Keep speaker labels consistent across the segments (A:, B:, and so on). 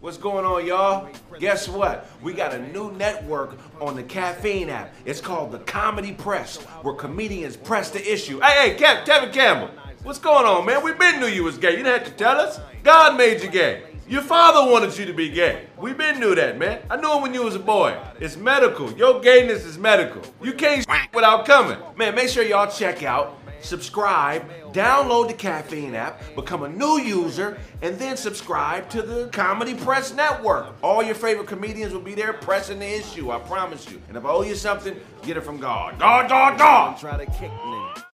A: What's going on, y'all? Guess what? We got a new network on the Caffeine app. It's called the Comedy Press, where comedians press the issue. Hey, hey, Kev, Tevin Campbell, what's going on, man? We been knew you was gay. You didn't have to tell us. God made you gay. Your father wanted you to be gay. We been knew that, man. I knew it when you was a boy. It's medical. Your gayness is medical. You can't without coming. Man, make sure y'all check out subscribe, download the Caffeine app, become a new user, and then subscribe to the Comedy Press Network. All your favorite comedians will be there pressing the issue, I promise you. And if I owe you something, get it from God. God, God, God!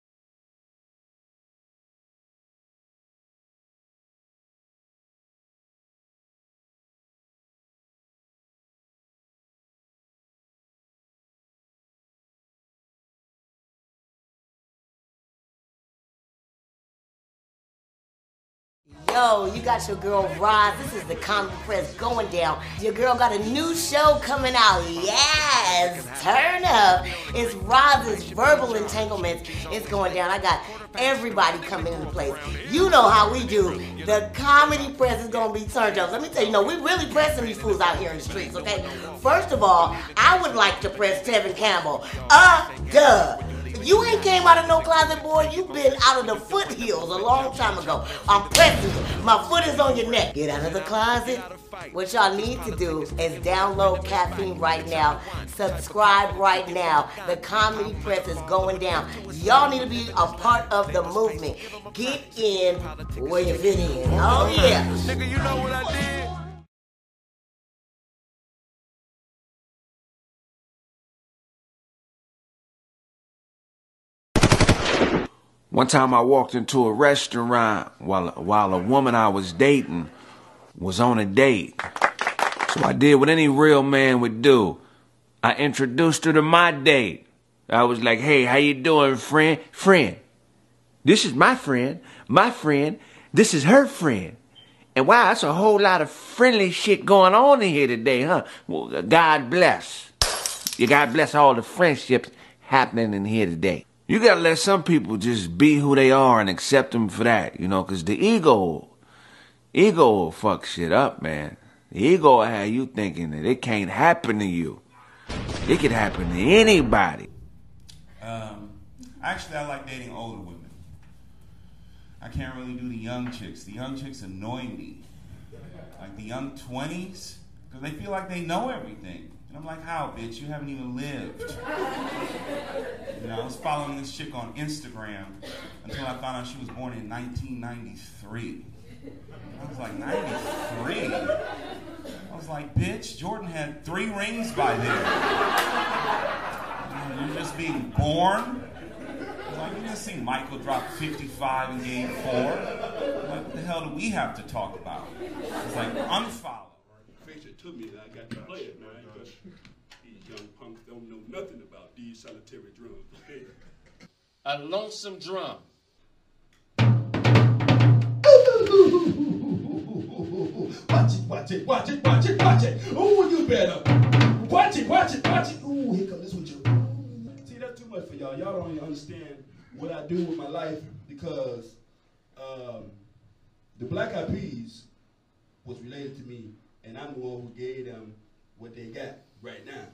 B: Yo, you got your girl Roz. This is the Comedy Press going down. Your girl got a new show coming out. Yes, turn up. It's Roz's Verbal Entanglements. It's going down. I got everybody coming into place. You know how we do. The Comedy Press is gonna be turned up. Let me tell you, know, we really pressing these fools out here in the streets, okay? First of all, I would like to press Tevin Campbell. Uh, duh. You ain't came out of no closet, boy. you been out of the foothills a long time ago. I'm pressing you. My foot is on your neck. Get out of the closet. What y'all need to do is download Caffeine right now. Subscribe right now. The comedy press is going down. Y'all need to be a part of the movement. Get in where you fit in. Oh, yeah. Nigga, you know what I did?
A: One time I walked into a restaurant while, while a woman I was dating was on a date. So I did what any real man would do. I introduced her to my date. I was like, hey, how you doing, friend? Friend. This is my friend. My friend. This is her friend. And wow, that's a whole lot of friendly shit going on in here today, huh? Well, God bless. You God bless all the friendships happening in here today. You gotta let some people just be who they are and accept them for that, you know, cause the ego, ego will fuck shit up, man. The ego will have you thinking that it can't happen to you. It could happen to anybody.
C: Um, actually, I like dating older women. I can't really do the young chicks. The young chicks annoy me. Like the young 20s, because they feel like they know everything. And I'm like, how, bitch? You haven't even lived. You know, I was following this chick on Instagram until I found out she was born in 1993. I was like, 93? I was like, bitch, Jordan had three rings by then. You are just being born? Like, you just seen Michael drop 55 in game four. Like, what the hell do we have to talk about? It's like, unfollow.
D: Face it to me that I got to play it, don't know nothing about these solitary drums, okay?
E: A lonesome drum.
D: Watch it, watch it, watch it, watch it, watch it. Ooh, you better. Watch it, watch it, watch it. Ooh, here comes this with you. See, that's too much for y'all. Y'all don't even understand what I do with my life because um, the Black Eyed Peas was related to me, and I'm the one who gave them what they got right now.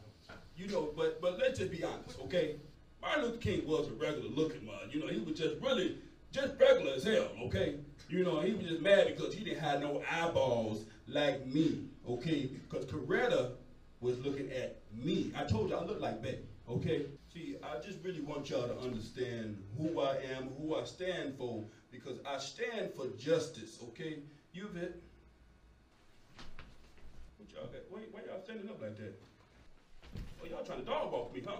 D: You know, but but let's just be honest, okay? Martin Luther King was a regular looking man. You know, he was just really just regular as hell, okay? You know, he was just mad because he didn't have no eyeballs like me, okay? Because Coretta was looking at me. I told you I look like Betty, okay? See, I just really want y'all to understand who I am, who I stand for, because I stand for justice, okay? You've hit. What y'all got? Why, why y'all standing up like that? Oh, y'all trying to dog walk me, huh?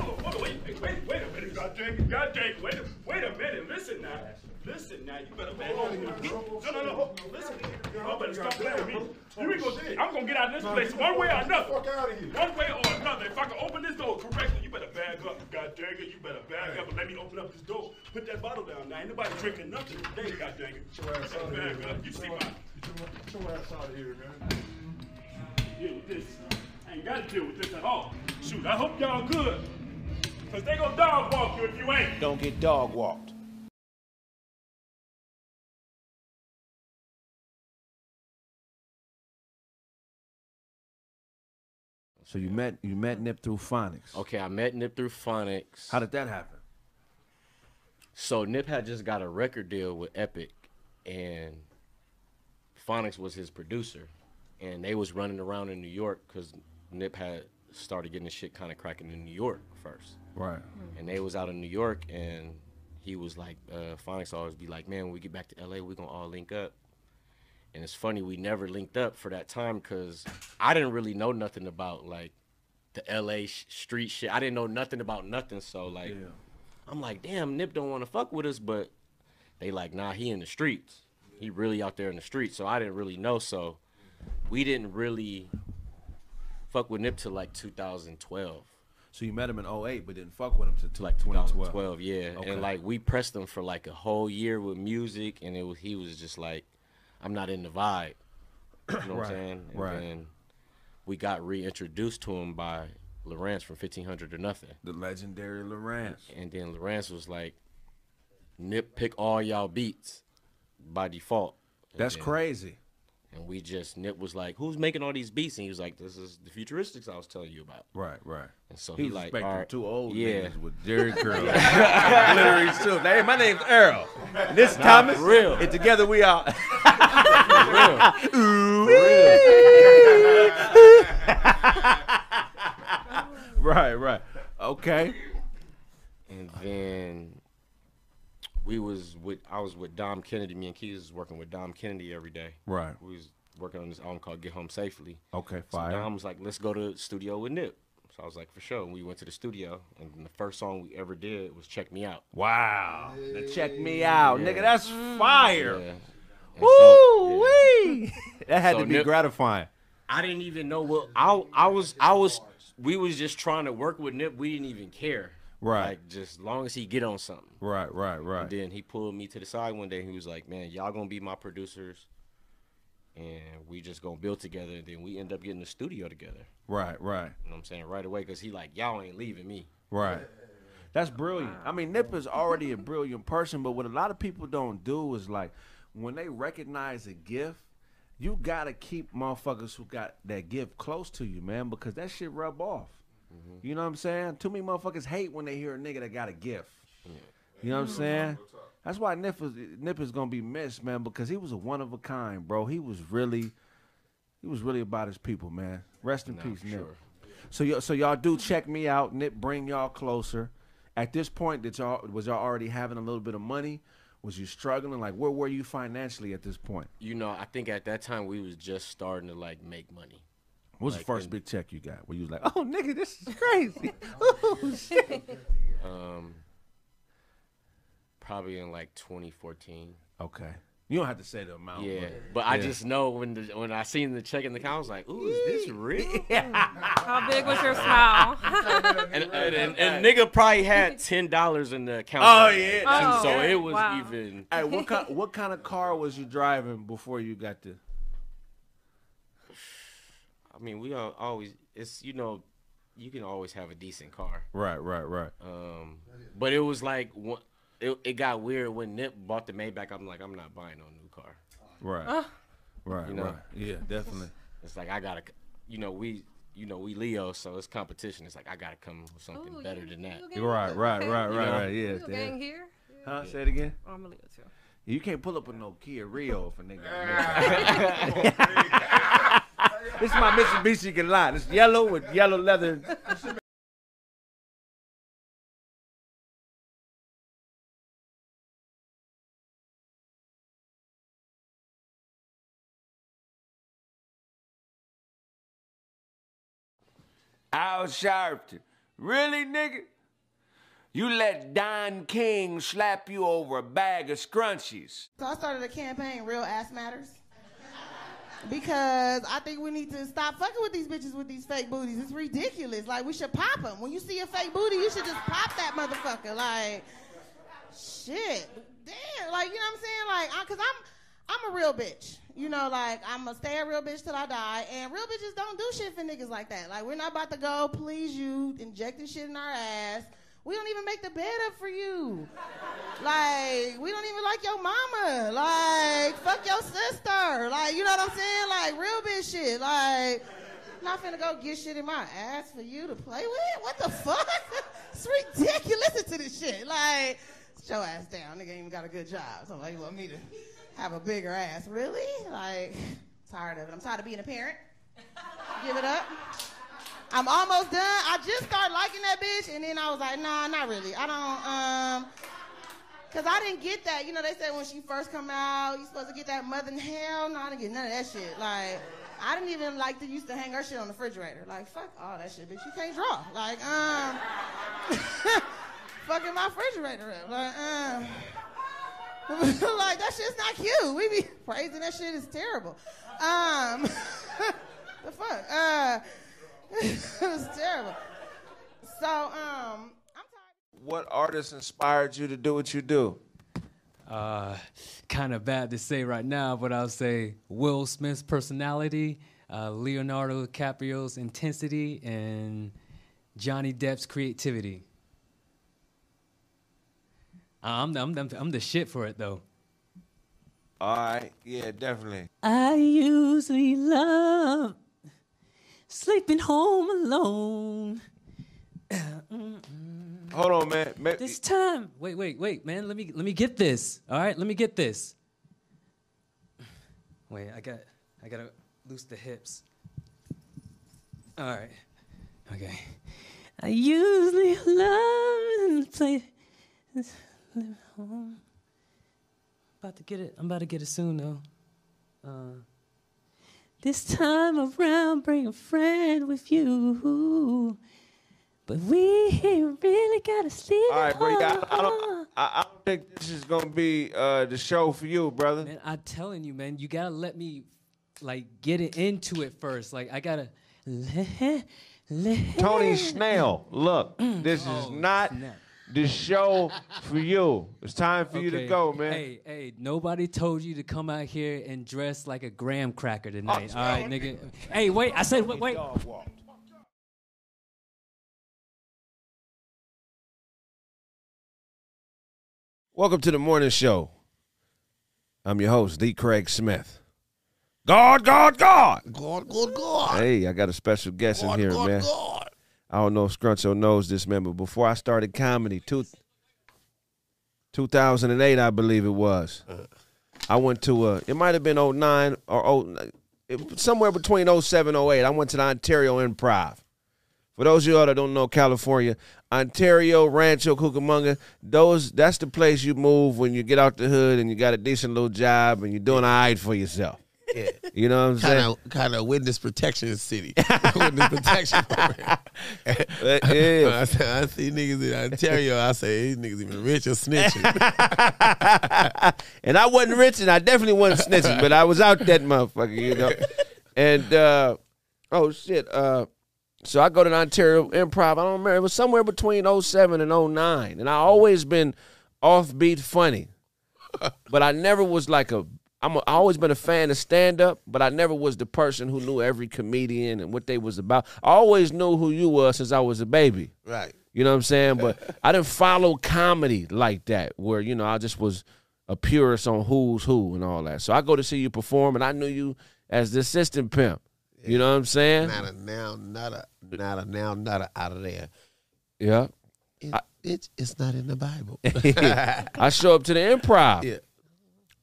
D: Hold on, wait, wait, wait, wait a minute, God dang it, God dang it, wait a, wait a minute, listen now. Listen now, you better back off. No, no, no, listen. You better stop playing with me. You ain't gonna, I'm gonna get out of this place one way or another. One way or another. If I can open this door correctly, you better bag up. God dang it, you better bag up and let me open up this door. Put that bottle down now. Ain't nobody drinking nothing today, God dang it. Get your ass out of here. Up. You see my... Get your ass out of here, man deal with this. I ain't got to deal with this at all. Shoot, I hope y'all good. Because they gonna dog walk you if you ain't.
A: Don't get dog walked.
F: So you met you met Nip through phonics.
E: Okay, I met Nip through phonics.
F: How did that happen?
E: So Nip had just got a record deal with Epic, and Phonics was his producer and they was running around in New York because Nip had started getting the shit kind of cracking in New York first,
F: Right.
E: and they was out in New York, and he was like, uh, Phonics always be like, man, when we get back to LA, we gonna all link up. And it's funny we never linked up for that time because I didn't really know nothing about like the LA sh- street shit. I didn't know nothing about nothing, so like. I'm like, damn, Nip don't want to fuck with us, but they like, nah, he in the streets. He really out there in the streets. So I didn't really know. So we didn't really fuck with Nip till like 2012.
F: So you met him in 08, but didn't fuck with him till
E: like
F: 2012.
E: 2012, yeah.
F: Okay.
E: And like we pressed him for like a whole year with music, and it was he was just like, I'm not in the vibe. You know what I'm saying? And
F: right.
E: then we got reintroduced to him by Lawrence from 1500 or nothing.
F: The legendary Lawrence.
E: And then Lawrence was like, Nip pick all y'all beats by default. And
F: That's
E: then-
F: crazy.
E: And we just Nip was like, Who's making all these beats? And he was like, This is the futuristics I was telling you about.
F: Right, right.
E: And so
F: He
E: he, like, all right,
F: two old
E: yeah.
F: niggas with Jerry curls, glittery suits. Hey, my name's Earl. This is Thomas.
E: for real.
F: And together we are. Real. Right, right. Okay.
E: And then we was with I was with Dom Kennedy. Me and Keys was working with Dom Kennedy every day.
F: Right.
E: We was working on this album called Get Home Safely.
F: Okay,
E: So
F: fire.
E: Dom was like, let's go to the studio with Nip. So I was like, for sure. And we went to the studio, and the first song we ever did was Check Me Out.
F: Wow. Now check me out,
E: Yeah.
F: nigga. That's fire.
E: Yeah. And so-
F: Woo
E: yeah.
F: wee. That had
E: So
F: to be
E: Nip-
F: gratifying.
E: I didn't even know what I I was I was we was just trying to work with Nip. We didn't even care.
F: Right.
E: Like just long as he get on something.
F: Right, right, right.
E: And then he pulled me to the side one day. He was like, "Man, y'all gonna be my producers, and we just gonna build together." And then we end up getting the studio together.
F: Right, right.
E: You know what I'm saying? Right away, cause he like, "Y'all ain't leaving me."
F: Right. That's brilliant. I mean, Nip is already a brilliant person, but what a lot of people don't do is like when they recognize a gift, you gotta keep motherfuckers who got that gift close to you, man, because that shit rub off. Mm-hmm. You know what I'm saying? Too many motherfuckers hate when they hear a nigga that got a gift. You know what I'm mm. saying? That's why Nip is Nip is gonna be missed, man, because he was a one of a kind, bro. He was really, he was really about his people, man. Rest in
E: Nah,
F: peace,
E: for
F: Nip.
E: sure.
F: So y'all, so y'all do check me out. Nip bring y'all closer. At this point, did y'all was y'all already having a little bit of money? Was you struggling? Like, where were you financially at this point?
E: You know, I think at that time we was just starting to like make money.
F: What was
E: Like,
F: the first
E: in-
F: big check you got? Where you was like, oh nigga, this is crazy. oh shit.
E: Um, probably in like 2014.
F: Okay, you don't have to say the amount.
E: Yeah, but I
F: Yeah.
E: just know when the when I seen the check in the account, I was like, "Ooh, is this real?"
G: How big was your smile?
E: and, and, and, and nigga probably had ten dollars in the account.
F: Oh,
E: that day.
F: yeah,
G: Oh,
E: so
G: yeah.
E: it was
G: Wow.
E: even.
F: Hey, what kind what kind of car was you driving before you got the?
E: I mean, we all, always it's you know, you can always have a decent car.
F: Right, right, right.
E: Um, but it was like one, it, it got weird when Nip bought the Maybach. I'm like, I'm not buying no new car.
F: Right. Right,
E: You know?
F: right. Yeah, definitely.
E: It's like I gotta, you know, we. You know, we Leo, so it's competition. It's like I gotta come with something
G: Ooh,
E: better
G: you-
E: than that.
G: you
F: Right, right, right, right, right. Yeah,
G: You gang here?
F: Huh? Say it again.
G: Oh, I'm a Leo too.
F: You can't pull up with no Kia Rio if a nigga. this is my Mitsubishi can line. It's yellow with yellow leather. Al Sharpton. Really, nigga? You let Don King slap you over a bag of scrunchies.
H: So I started a campaign, Real Ass Matters. Because I think we need to stop fucking with these bitches with these fake booties. It's ridiculous. Like, we should pop them. When you see a fake booty, you should just pop that motherfucker. Like, shit. Damn. Like, you know what I'm saying? Like, I, cause I'm, I'm a real bitch. You know, like, I'm gonna stay a real bitch till I die. And real bitches don't do shit for niggas like that. Like, we're not about to go please you, injecting shit in our ass. We don't even make the bed up for you. Like, we don't even like your mama. Like, fuck your sister. Like, you know what I'm saying? Like, real bitch shit. Like, I'm not finna go get shit in my ass for you to play with. What the fuck? it's ridiculous. Listen to this shit. Like, your ass down. Nigga ain't even got a good job. So like, you want me to have a bigger ass? Really? Like, tired of it. I'm tired of being a parent. Give it up. I'm almost done. I just started liking that bitch, and then I was like, nah, not really. I don't, um, cause I didn't get that. You know, they said when she first come out, you supposed to get that mother in hell. No, I didn't get none of that shit. Like, I didn't even like to used to hang her shit on the refrigerator. Like, fuck all that shit, bitch. You can't draw. Like, um, fucking my refrigerator up. Like, um. like that shit's not cute. We be praising that shit is terrible. Um, the fuck. Uh, it was terrible. So um, I'm tired.
F: What artist inspired you to do what you do?
I: Uh, kind of bad to say right now, but I'll say Will Smith's personality, uh, Leonardo DiCaprio's intensity, and Johnny Depp's creativity. I'm the, I'm, the, I'm the shit for it though.
F: All right, yeah, definitely.
I: I usually love sleeping home alone.
F: Hold on, man. Ma-
I: This time, wait, wait, wait, man. Let me let me get this. All right, let me get this. Wait, I got I gotta loose the hips. All right, okay. I usually love to play. Live home. About to get it. I'm about to get it soon though. Uh, this time around, bring a friend with you. But we ain't really gotta sleep.
F: All right, bro. Yeah, I, I don't. I, I don't think this is gonna be uh, the show for you, brother.
I: Man, I'm telling you, man, you gotta let me like get it into it first. Like I gotta.
F: Tony Snell, look, this is
I: Oh,
F: not
I: snap.
F: The show for you. It's time for you to go, man.
I: Hey, hey, nobody told you to come out here and dress like a graham cracker tonight.
F: Oh,
I: all right, nigga. Hey, wait, I said wait, wait.
F: Welcome to the morning show. I'm your host, D. Craig Smith. God, God, God.
J: God, God, God.
F: Hey, I got a special guest in here,
J: God,
F: man.
J: God.
F: I don't know if Scruncho knows this, man, but before I started comedy, two, 2008, I believe it was, I went to a, it might have been 09 or 09, it, somewhere between 07 08. I went to the Ontario Improv. For those of y'all that don't know California, Ontario, Rancho, Cucamonga, those that's the place you move when you get out the hood and you got a decent little job and you're doing all right for yourself.
J: Yeah.
F: You know what I'm saying?
J: Kind of, witness protection city. witness protection program.
F: Yeah.
J: I, see- I see niggas in Ontario. I say these niggas even rich or snitching.
F: and I wasn't rich and I definitely wasn't snitching, but I was out that motherfucker, you know. And uh oh shit, uh so I go to the Ontario Improv. I don't remember. It was somewhere between 07 and 09. And I always been offbeat funny. But I never was like a I'm a, I always been a fan of stand up, but I never was the person who knew every comedian and what they was about. I always knew who you was since I was a baby.
J: right.
F: You know what I'm saying? But I didn't follow comedy like that, where you know I just was a purist on who's who and all that. So I go to see you perform, and I knew you as the assistant pimp. You know what I'm saying?
J: Not a now, not a not a now, not a out of there.
F: Yeah.
J: It, it's it's not in the Bible.
F: I show up to the improv.
J: Yeah.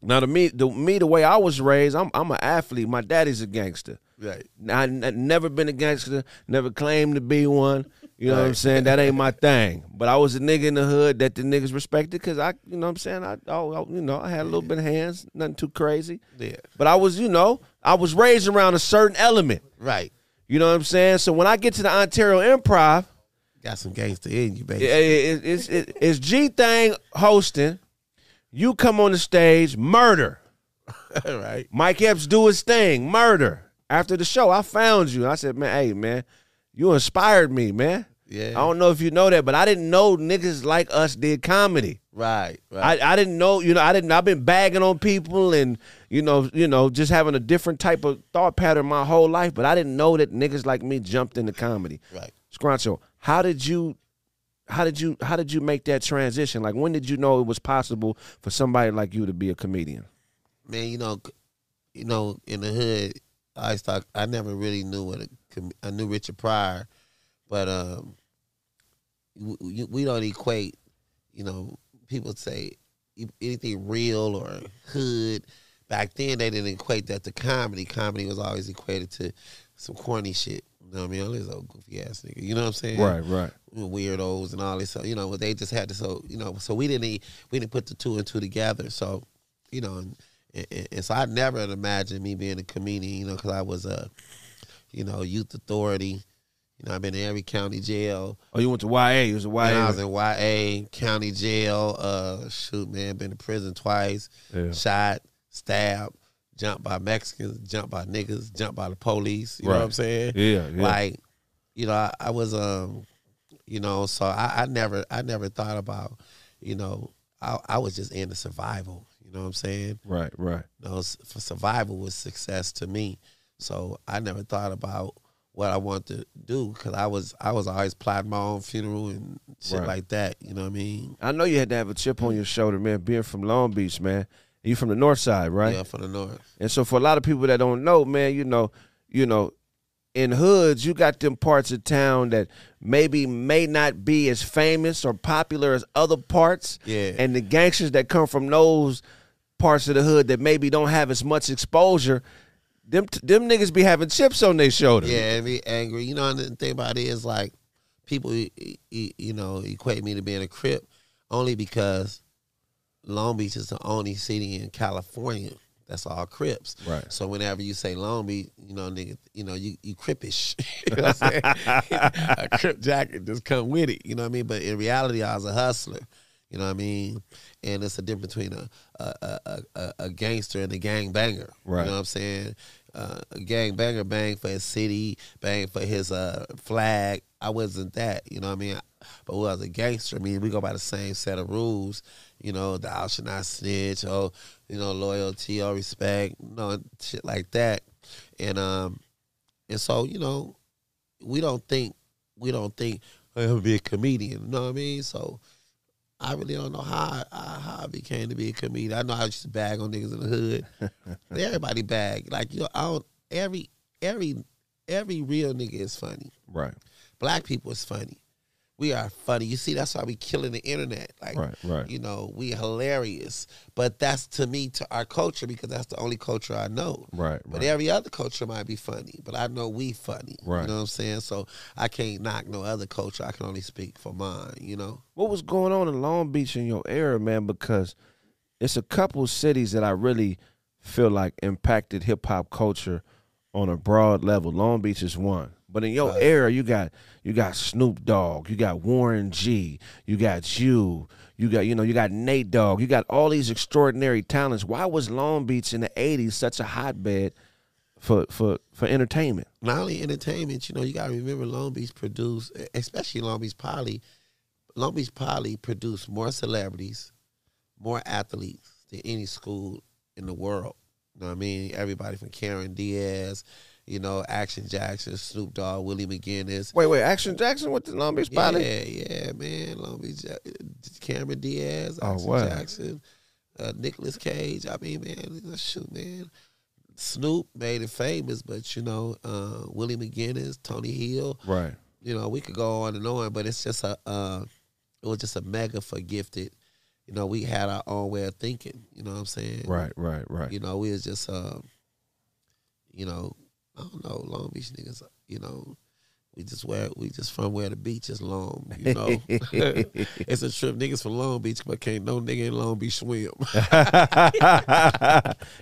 F: Now to me, the me the way I was raised, I'm I'm an athlete. My daddy's a gangster.
J: right.
F: I, I never been a gangster, never claimed to be one. You know what I'm saying? That ain't my thing. But I was a nigga in the hood that the niggas respected because I, you know what I'm saying? I, I, you know, I had a little bit of hands, nothing too crazy.
J: Yeah.
F: But I was, you know, I was raised around a certain element.
J: Right.
F: You know what I'm saying? So when I get to the Ontario Improv,
J: Got some gangster in you,
F: it,
J: baby.
F: it, it's, it, it's G Thing hosting. You come on the stage, murder.
J: right.
F: Mike Epps do his thing, murder. After the show, I found you. I said, man, hey, man, you inspired me, man.
J: Yeah.
F: I don't know if you know that, but I didn't know niggas like us did comedy.
J: Right. Right.
F: I, I didn't know, you know, I didn't. I've been bagging on people and you know, you know, just having a different type of thought pattern my whole life. But I didn't know that niggas like me jumped into comedy.
J: right.
F: Scruncho, how did you, how did you, how did you make that transition? Like, when did you know it was possible for somebody like you to be a comedian?
J: man, you know, you know, in the hood, I thought I never really knew what a, I knew Richard Pryor, but um, we, we- don't equate. You know, people say anything real or hood. Back then, they didn't equate that to comedy. Comedy was always equated to some corny shit. You know what I mean? All this old goofy ass nigga. You know what I'm saying?
F: Right, right.
J: Weirdos and all this. So, you know, they just had to. So, you know, so we didn't we didn't put the two and two together. So, you know, and, and, and so I never had imagined me being a comedian. You know, because I was a, you know, youth authority. You know, I've been in every county jail.
F: Oh, you went to YA. You was a YA.
J: When I was in YA, county jail. Uh, shoot, man, been to prison twice.
F: Yeah.
J: Shot, stabbed, jumped by Mexicans, jumped by niggas, jumped by the police. You know what I'm saying?
F: Yeah, yeah.
J: Like, you know, I, I was um, you know, so I, I never, I never thought about, you know, I, I was just into survival. You know what I'm saying?
F: Right, right.
J: You know, for survival was success to me. So I never thought about what I wanted to do because I was I was always plotting my own funeral and shit
F: Right.
J: like that. You know what I mean?
F: I know you had to have a chip on your shoulder, man, being from Long Beach, man. You from the north side, right?
J: Yeah, from the north.
F: And so for a lot of people that don't know, man, you know, you know, in hoods, you got them parts of town that maybe may not be as famous or popular as other parts.
J: Yeah.
F: And the gangsters that come from those parts of the hood that maybe don't have as much exposure, them them niggas be having chips on their shoulder.
J: Yeah, and be angry. You know, and the thing about it is like people, you know, equate me to being a Crip only because Long Beach is the only city in California that's all Crips.
F: Right.
J: So whenever you say Long Beach, you know, nigga, you know, you you Crippish. you know what I'm saying? a Crip jacket just come with it. You know what I mean? But in reality, I was a hustler. You know what I mean? And it's a difference between a a, a, a, a gangster and a gang banger.
F: Right.
J: You know what I'm saying? Uh, a gang banger bang for his city, bang for his uh, flag. I wasn't that. You know what I mean? But we was a gangster. I mean, we go by the same set of rules. You know, thou should not snitch, or you know, loyalty or respect, no shit like that. And um, and so you know, we don't think we don't think I'm gonna be a comedian. You know what I mean? So I really don't know how I, how I became to be a comedian. I know I used to bag on niggas in the hood. Everybody bag. Like you know, I don't every every every real nigga is funny.
F: Right.
J: Black people is funny. We are funny. You see, that's why we killing the internet. Like,
F: Right, right.
J: you know, we hilarious. But that's to me to our culture because that's the only culture I know.
F: Right,
J: But
F: right.
J: every other culture might be funny. But I know we funny.
F: Right.
J: You know what I'm saying? So I can't knock no other culture. I can only speak for mine. You know.
F: what was going on in Long Beach in your era, man? Because it's a couple cities that I really feel like impacted hip hop culture on a broad level. Long Beach is one. But in your era, you got you got Snoop Dogg, you got Warren G, you got you, you got you know you got Nate Dogg, you got all these extraordinary talents. Why was Long Beach in the '80s such a hotbed for for for entertainment?
J: not only entertainment, you know, you gotta remember Long Beach produced, especially Long Beach Poly. Long Beach Poly produced more celebrities, more athletes than any school in the world. You know what I mean? Everybody from Cameron Diaz, you know, Action Jackson, Snoop Dogg, Willie McGinest.
F: Wait, wait, Action Jackson with the Long Beach
J: Yeah,
F: Poly?
J: yeah, man. Long Beach, Cameron Diaz,
F: Oh,
J: Action
F: wow.
J: Jackson, uh, Nicolas Cage. I mean, man, shoot, man. Snoop made it famous, but you know, uh, Willie McGinest, Tony Hill.
F: Right.
J: You know, we could go on and on, but it's just a, uh, it was just a mega for gifted. You know, we had our own way of thinking. You know what I'm saying?
F: Right, right, right.
J: You know, we was just, uh, you know, I don't know, Long Beach niggas. You know, we just where we just from where the beach is long. You know, it's a trip. Niggas from Long Beach, but can't no nigga in Long Beach swim.
F: yeah,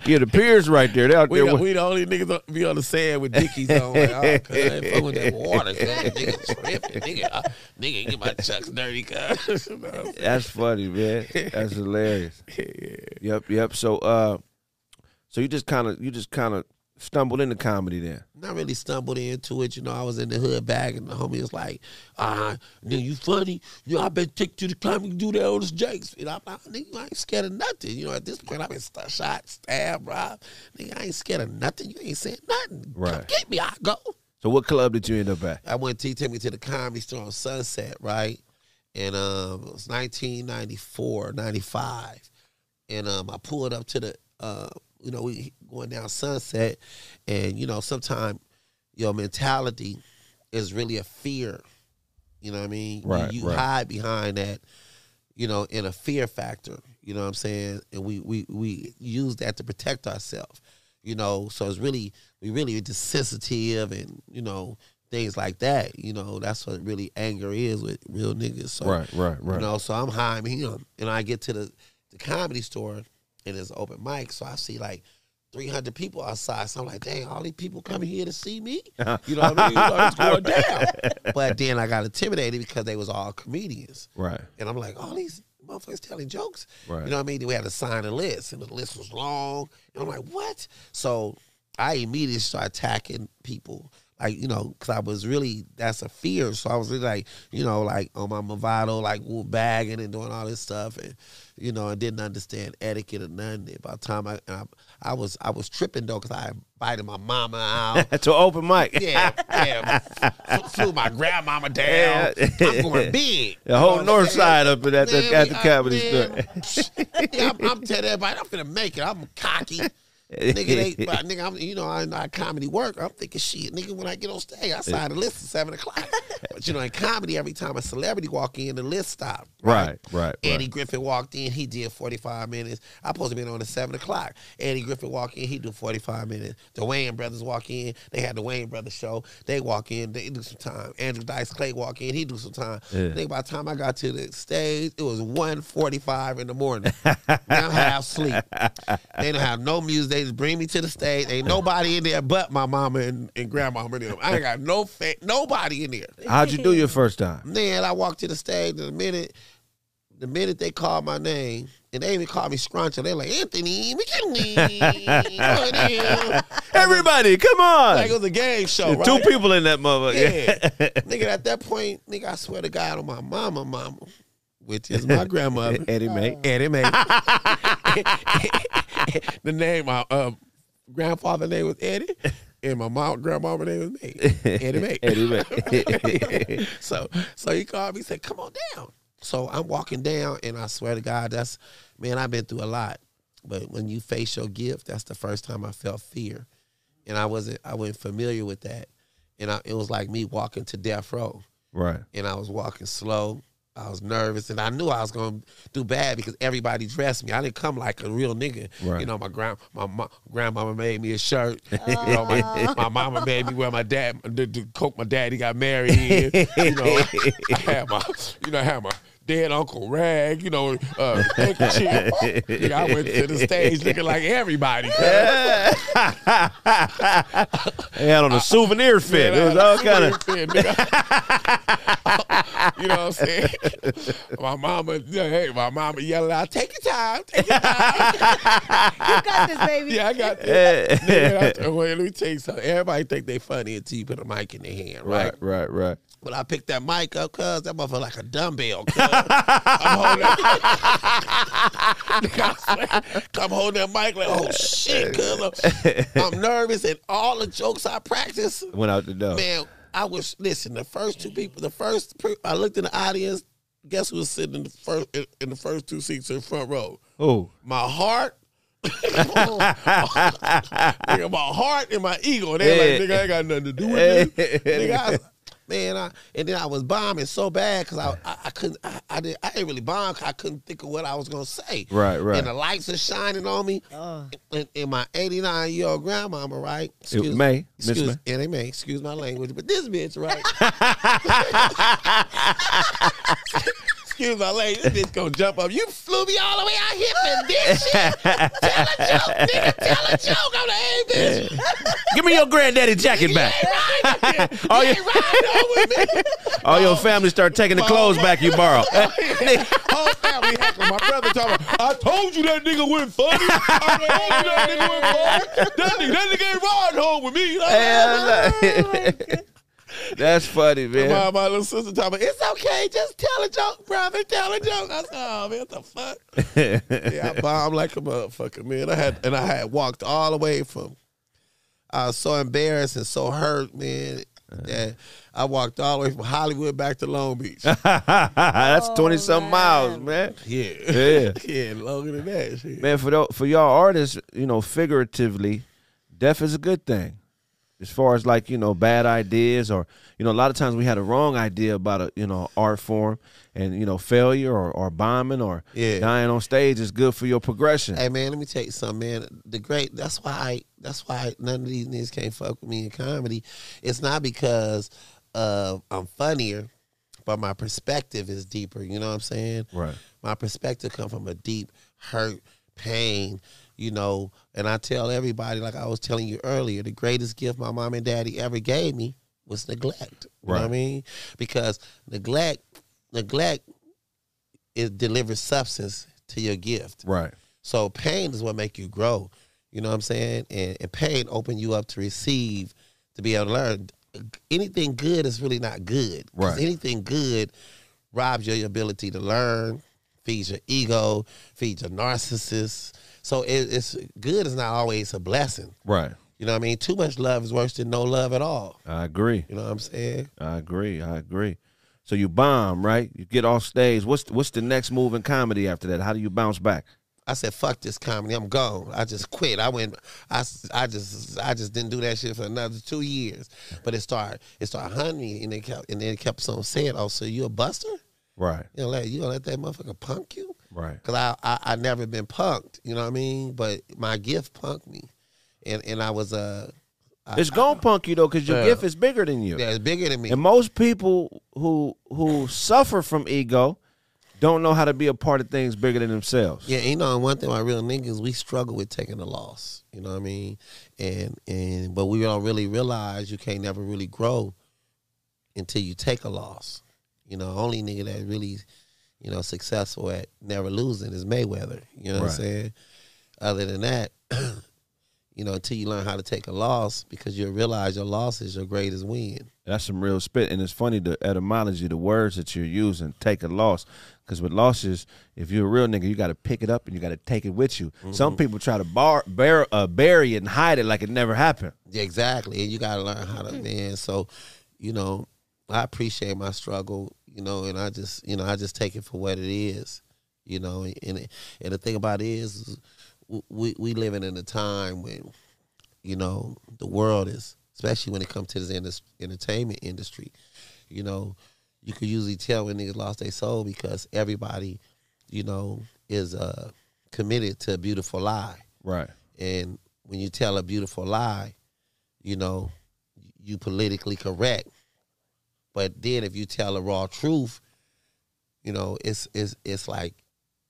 F: the piers right there. They out
J: we,
F: there.
J: the, we the only niggas be on the sand with dickies on. Like, oh, I ain't fucking with that water. Nigga tripping. Nigga, uh, nigga, get my chucks dirty, cuz. You know?
F: That's funny, man. That's hilarious. Yep, yep. So, uh, so you just kind of, you just kind of stumbled into comedy then.
J: Not really stumbled into it. You know, I was in the hood bag, and the homie was like, "Ah, nigga, you funny? You know, I better take you to the comedy and do that on this Jakes." And I'm like, "Nigga, I ain't scared of nothing." You know, at this point, I've been st- shot, stabbed, robbed. Nigga, I ain't scared of nothing. You ain't saying nothing. Come
F: Right.
J: get me, I go.
F: So, what club did you end up at?
J: I went. He took me to the comedy store on Sunset, right? And um, it was 1994, 95. And um, I pulled up to the. Uh, you know, we going down Sunset, and you know, sometimes your mentality is really a fear. You know what I mean? You-
F: Right,
J: You,
F: right.
J: hide behind that, you know, in a fear factor. You know what I'm saying? And we we we use that to protect ourselves. You know, so it's really we really just sensitive and you know things like that. You know, that's what really anger is with real niggas. So
F: Right, right, right.
J: you know, so I'm hiding him, and I get to the the comedy store, and it's open mic, so I see like. 300 people outside. So I'm like, dang, all these people coming here to see me? You know what I mean? You know, it's going down. But then I got intimidated because they was all comedians.
F: Right.
J: And I'm like, all these motherfuckers telling jokes.
F: Right.
J: You know what I mean? We had to sign a list, and the list was long. And I'm like, what? So I immediately start attacking people. Like, you know, because I was really, that's a fear. So I was really like, you know, like on my Movado, like bagging and doing all this stuff. And, you know, I didn't understand etiquette or nothing. By the time I, I, I was, I was tripping though, because I invited my mama out.
F: to open mic.
J: Yeah, yeah. Flew- Flew my grandmama down. I'm going big.
F: The whole north side up at the,
J: Man,
F: at the comedy store.
J: yeah, I'm, I'm telling everybody, I'm finna make it. I'm cocky. Nigga, they, nigga, I'm, you know, I, I comedy work. I'm thinking, shit, nigga, when I get on stage, I sign the list at seven o'clock. but you know, in comedy, every time a celebrity walk in, the list stop.
F: Right, right,
J: Eddie
F: right.
J: Griffin walked in, he did 45 minutes. I supposed to be on at 7 o'clock. Eddie Griffin walk in, he do 45 minutes. The Wayans brothers walk in, they had the Wayans brothers show. They walk in, they do some time. Andrew Dice Clay walk in, he do some time.
F: Yeah.
J: Think by the time I got to the stage, it was 1.45 in the morning. now half sleep. They don't have no music. They just bring me to the stage. Ain't nobody in there but my mama and, and grandmama and them. I ain't got no fa- nobody in there.
F: How'd you do your first time?
J: Man, I walked to the stage and the minute the minute they called my name, and they even called me Scruncher, they're like, Anthony McKinley.
F: Everybody, come on.
J: Like it was a game show, right?
F: Two people in that motherfucker.
J: Yeah. nigga, at that point, nigga, I swear to God on my mama, mama, which is my grandmother.
F: Eddie Mae.
J: Eddie Mae. the name, my um, grandfather name was Eddie, and my mom, grandmama name was May. Eddie Mae.
F: Eddie Mae.
J: so, so he called me, said, "Come on down." So I'm walking down, and I swear to God, that's man, I've been through a lot. But when you face your gift, that's the first time I felt fear, and I wasn't, I wasn't familiar with that, and I, it was like me walking to death row
F: Right.
J: and I was walking slow. I was nervous, and I knew I was gonna do bad because everybody dressed me. I didn't come like a real nigga.
F: Right.
J: You know, my grand my mo- grandmama made me a shirt. You know, my, oh. my mama made me wear my dad the, the coat my daddy got married in. You know, I had my you know I had my dead uncle rag. You know, uh, handkerchief. Nigga, I went to the stage looking like everybody.
F: They had on a souvenir fit. it was all kind of.
J: you know what I'm saying? my mama, yeah, hey, my mama yelling out, "Take your time, take your time."
H: You got this, baby.
J: yeah, I got this. Nigga, I- wait, let me tell you something. Everybody think they funny until you put a mic in their hand, right?
F: Right, right, right.
J: But I picked that mic up, cuz that motherfucker like a dumbbell. Cuz. I'm holding Nigga, I swear, I'm holding that mic like, oh shit, cuz I'm, I'm nervous and all the jokes I practice,
F: Went out the door.
J: man, I was listen. The first two people, the first I looked in the audience. Guess who was sitting in the first in, in the first two seats in the front row?
F: Oh.
J: My heart. nigga, my heart and my ego. They like, nigga, I ain't got nothing to do with this. nigga, man, I, and then I was bombing so bad because I, I, I couldn't, I, I didn't, I didn't really bomb. I couldn't think of what I was gonna say.
F: Right, right.
J: And the lights are shining on me. Oh. And, and my 89 year old grandmama, right?
F: It May, Miss
J: excuse,
F: May.
J: and they may excuse my language, but this bitch, right? excuse my lady, this bitch gonna jump up. You flew me all the way out here for this shit. Tell a joke, nigga. Tell a joke. I'm like, hey, bitch.
F: Give me your granddaddy jacket back. all, your, all your family start taking the oh, clothes back you borrowed.
J: Whole family heckling. My brother talking about, I told you that nigga went funny. I told you that nigga went funny. That nigga, that nigga ain't riding home with me.
F: Hell oh, no. That's funny, man.
J: My, my little sister talking about, it's okay, just tell a joke, brother, tell a joke. I said, oh, man, what the fuck? yeah, I bombed like a motherfucker, man. I had and I had walked all the way from I was so embarrassed and so hurt, man. Uh-huh. Yeah, I walked all the way from Hollywood back to Long Beach.
F: That's oh, twenty some miles, man.
J: Yeah,
F: Yeah.
J: yeah, longer than that. Shit.
F: Man, for tho- for y'all artists, you know, figuratively, death is a good thing. As far as like you know, bad ideas or you know, a lot of times we had a wrong idea about a you know art form, and you know, failure or, or bombing or
J: Yeah.
F: dying on stage is good for your progression.
J: Hey man, let me tell you something, man. The great that's why I that's why none of these niggas can't fuck with me in comedy. It's not because uh, I'm funnier, but my perspective is deeper. You know what I'm saying?
F: Right.
J: My perspective come from a deep hurt, pain, you know, and I tell everybody, like I was telling you earlier, the greatest gift my mom and daddy ever gave me was neglect. You know what I mean? Because neglect neglect it delivers substance to your gift.
F: Right.
J: So pain is what make you grow. You know what I'm saying? And, and pain open you up to receive, to be able to learn. Anything good is really not good.
F: Right.
J: Anything good robs your ability to learn, feeds your ego, feeds your narcissist. So it, it's good is not always a blessing.
F: Right.
J: You know what I mean? Too much love is worse than no love at all.
F: I agree.
J: You know what I'm saying?
F: I agree. I agree. So you bomb, right? You get off stage. What's what's the next move in comedy after that? How do you bounce back?
J: I said, "Fuck this comedy. I'm gone." I just quit. I went. I, I just I just didn't do that shit for another two years. But it started it started hunting me, and it kept and then it kept on saying, "Oh, so you a buster?
F: Right.
J: You know, like you gonna let that motherfucker punk you?"
F: Right.
J: Cause I, I I never been punked. You know what I mean? But my gift punked me, and and I was uh. I-
F: It's gonna punk you though, because your
J: Yeah.
F: gift is bigger than you.
J: Yeah, it's bigger than me.
F: And most people who who suffer from ego don't know how to be a part of things bigger than themselves.
J: Yeah, you know, and one thing about real niggas, we struggle with taking a loss. You know what I mean? And and but we don't really realize you can't never really grow until you take a loss. You know, only nigga that really, you know, successful at never losing is Mayweather. You know what I'm saying? Other than that, you know, until you learn how to take a loss, because you'll realize your loss is your greatest win.
F: That's some real spit, and it's funny the etymology, the words that you're using. Take a loss, because with losses, if you're a real nigga, you got to pick it up and you got to take it with you. Some people try to bar, bear, uh, bury it and hide it like it never happened.
J: Yeah, exactly. And you gotta learn how to man. So, you know, I appreciate my struggle, you know, and I just you know, I just take it for what it is. You know, and and the thing about it is, we we living in a time when, you know, the world is especially when it comes to this entertainment industry, you know, you could usually tell when niggas lost their soul because everybody, you know, is uh committed to a beautiful lie.
F: Right.
J: And when you tell a beautiful lie, you know, you politically correct. But then if you tell a raw truth, you know, it's it's it's like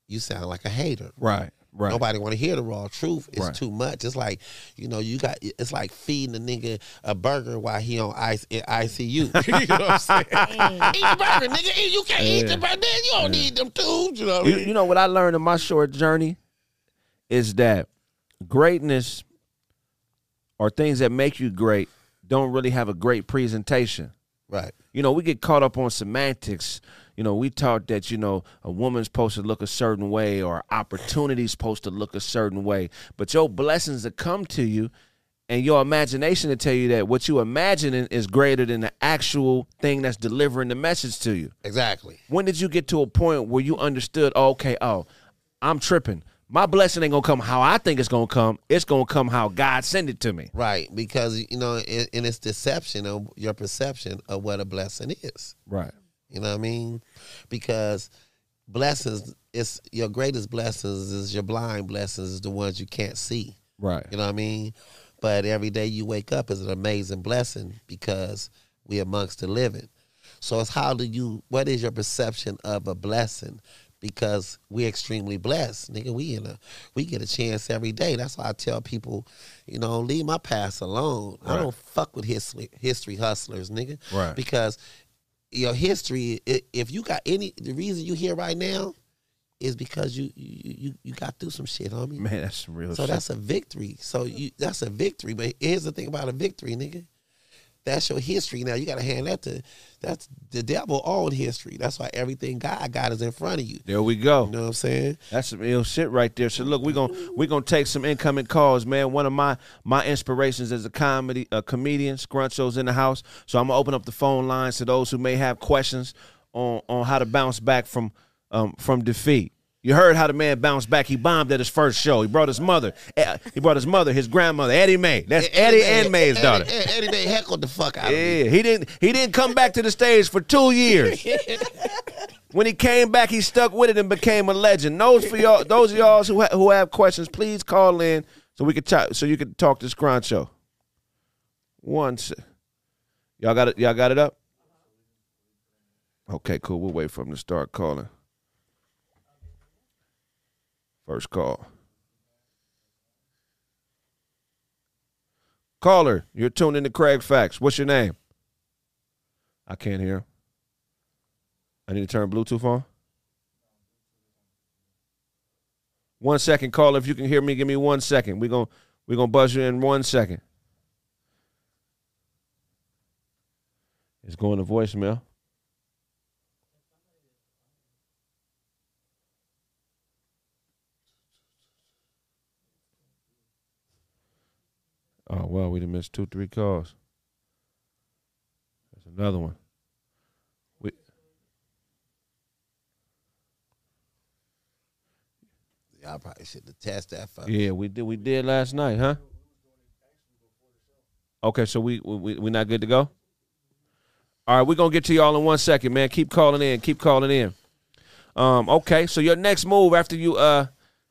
J: you sound like a hater.
F: Right. Right.
J: Nobody want to hear the raw truth. It's
F: Right.
J: too much. It's like, you know, you got. It's like feeding a nigga a burger while he on ice in ICU. you know what I'm saying? eat the burger, nigga. You can't eat the burger. You don't need them tubes. You know. What I mean?
F: you know what I learned in my short journey is that greatness or things that make you great don't really have a great presentation.
J: Right.
F: You know, we get caught up on semantics. You know, we taught that, you know, a woman's supposed to look a certain way or opportunity's supposed to look a certain way. But your blessings that come to you and your imagination to tell you that what you imagining is greater than the actual thing that's delivering the message to you.
J: Exactly.
F: When did you get to a point where you understood, oh, okay, oh, I'm tripping. My blessing ain't gonna come how I think it's gonna come. It's gonna come how God send it to me.
J: Right, because you know, in, in its deception of your perception of what a blessing is.
F: Right.
J: You know what I mean? Because blessings, it's your greatest blessings is your blind blessings is the ones you can't see.
F: Right.
J: You know what I mean? But every day you wake up is an amazing blessing because we amongst the living. So it's how do you what is your perception of a blessing? Because we're extremely blessed. Nigga, we in a we get a chance every day. That's why I tell people, you know, leave my past alone. I don't fuck with history history hustlers, nigga.
F: Right.
J: Because your history, if you got any the reason you here right now is because you you you, you got through some shit, homie.
F: Man, that's real
J: So
F: shit.
J: that's a victory. So you that's a victory. But here's the thing about a victory, nigga. That's your history. Now you got to hand that to that's the devil own history. That's why everything God got is in front of you.
F: There we go.
J: You know what I'm saying?
F: That's some ill shit right there. So look, we're gonna we're gonna take some incoming calls, man. One of my my inspirations as a comedy a comedian, Scruncho's in the house. So I'm gonna open up the phone lines to those who may have questions on on how to bounce back from um from defeat. You heard how the man bounced back. He bombed at his first show. He brought his mother. eh, He brought his mother, his grandmother, Eddie May. That's eh, Eddie and Mae's eh, eh, daughter.
J: Eddie, Eddie May heckled the fuck out of me.
F: Yeah, he didn't he didn't come back to the stage for two years. when he came back, he stuck with it and became a legend. Those for y'all, those of y'all who ha- who have questions, please call in so we could talk, so you could talk to Scruncho. One, se- y'all got it. Y'all got it up. Okay, cool. We'll wait for him to start calling. First call. Caller, you're tuned into Craig Facts. What's your name? I can't hear. I need to turn Bluetooth on. One second, caller. If you can hear me, give me one second. We're gonna we're gonna buzz you in one second. It's going to voicemail. Oh well, we done missed two, three calls. There's another one. We
J: Y'all probably should have tested that fucker.
F: yeah, we did we did last night, huh? Okay, so we we we not good to go. All right, we're gonna get to y'all in one second, man. Keep calling in, keep calling in. Um, okay, so your next move after you uh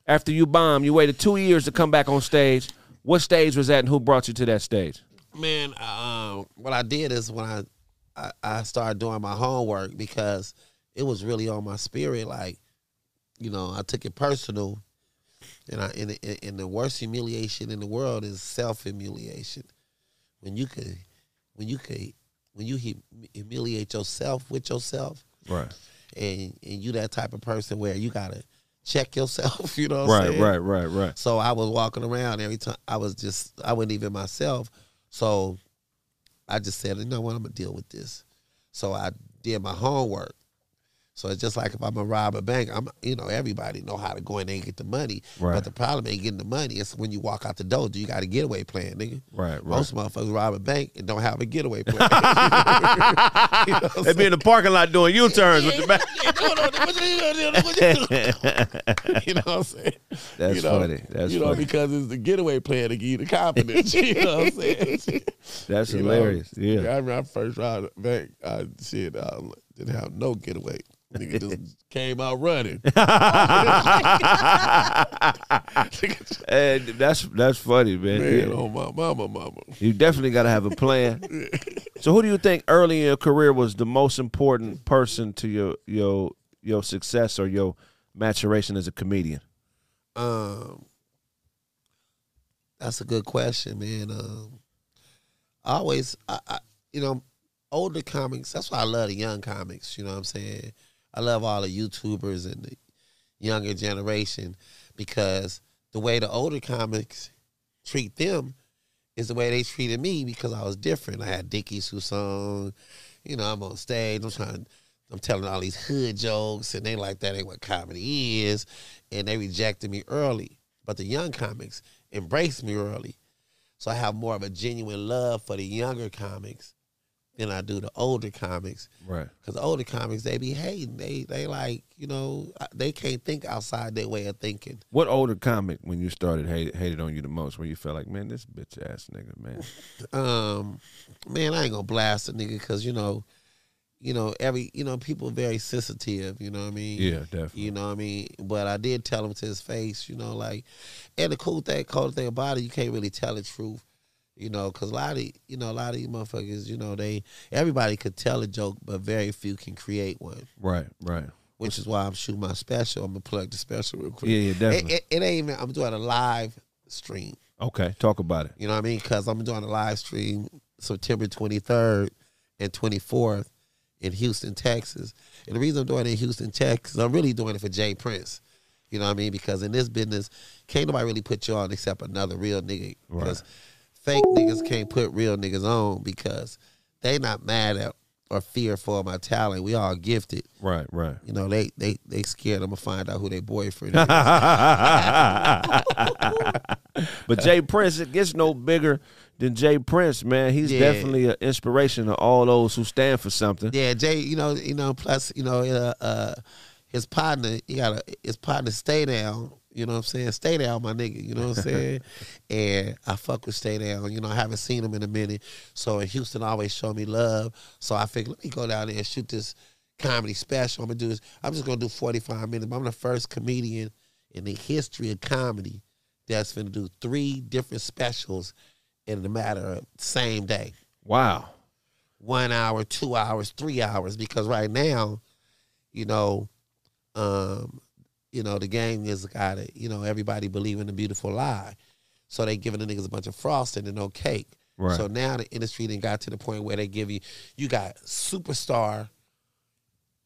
F: after you bomb, you waited two years to come back on stage. What stage was that, and who brought you to that stage?
J: Man, um, what I did is when I, I I started doing my homework because it was really on my spirit. Like, you know, I took it personal, and I and, and, the worst humiliation in the world is self humiliation. When you could, when you could, when you humiliate yourself with yourself,
F: Right,
J: and and you that type of person where you gotta check yourself. You know, what I'm
F: right,
J: saying?
F: right, right, right.
J: So I was walking around every time. I was just, I wasn't even myself. So I just said, you know what, I'm gonna deal with this. So I did my homework. So it's just like if I'm gonna rob a bank, I'm, you know, everybody know how to go in there and get the money.
F: Right.
J: But the problem ain't getting the money. It's when you walk out the door, do you got a getaway plan, nigga?
F: Right, right.
J: Most motherfuckers rob a bank and don't have a getaway plan. You know
F: They be in the parking lot doing U turns with the bank.
J: you know what I'm saying?
F: That's
J: you know,
F: funny. That's
J: you know
F: funny.
J: because it's the getaway plan to give you the confidence. you know what I'm saying?
F: That's
J: You know?
F: hilarious. Yeah.
J: I remember I first robbed a bank. I shit, uh, I didn't have no getaway. Nigga just came out running.
F: And that's that's funny, man.
J: Man,
F: Yeah.
J: oh my mama, mama.
F: You definitely got to have a plan. so, who do you think early in your career was the most important person to your your your success or your maturation as a comedian?
J: Um, that's a good question, man. Um, I always, I, I, you know, older comics. That's why I love the young comics. You know what I'm saying? I love all the YouTubers and the younger generation because the way the older comics treat them is the way they treated me because I was different. I had Dickie Sousson, you know, I'm on stage, I'm trying, I'm telling all these hood jokes, and they like that ain't what comedy is, and they rejected me early. But the young comics embraced me early, so I have more of a genuine love for the younger comics than I do the older comics.
F: Right.
J: Because the older comics, they be hating. They they like, you know, they can't think outside their way of thinking.
F: What older comic when you started hated, hated on you the most? Where you felt like, man, this bitch ass nigga, man.
J: Um, man, I ain't gonna blast a nigga because you know, you know every you know people very sensitive. You know what I mean?
F: Yeah, definitely.
J: You know what I mean? But I did tell him to his face. You know, like, and the cool thing, cool thing about it, you can't really tell the truth. You know, because a lot of you know a lot of you motherfuckers, you know, they everybody could tell a joke, but very few can create one.
F: Right, right.
J: Which is why I'm shooting my special. I'm gonna plug the special real quick.
F: Yeah, yeah, definitely.
J: It, it, it ain't even. I'm doing a live stream.
F: Okay, talk about it.
J: You know what I mean? Because I'm doing a live stream September 23rd and 24th in Houston, Texas. And the reason I'm doing it in Houston, Texas, I'm really doing it for J. Prince. You know what I mean? Because in this business, can't nobody really put you on except another real nigga.
F: Right.
J: Because fake niggas can't put real niggas on because they not mad at or fearful of my talent. We all gifted.
F: Right, right.
J: You know, they they they scared I'm gonna find out who their boyfriend is.
F: but J. Prince, it gets no bigger than J. Prince, man. He's
J: Yeah.
F: definitely an inspiration to all those who stand for something.
J: Yeah, Jay, you know, you know, plus, you know, uh, uh his partner, he got a his partner stay down, you know what I'm saying? Stay down, my nigga, you know what I'm saying? and I fuck with Stay Down. You know, I haven't seen him in a minute. So in Houston always show me love. So I figured let me go down there and shoot this comedy special. I'm gonna do this. I'm just gonna do 45 minutes. I'm the first comedian in the history of comedy that's gonna do three different specials in the matter of same day
F: Wow.
J: one hour, two hours, three hours. Because right now, you know, um, you know, the game is got it. You know, everybody believe in the beautiful lie, so they giving the niggas a bunch of frosting and no cake.
F: Right.
J: So now the industry then got to the point where they give you, you got superstar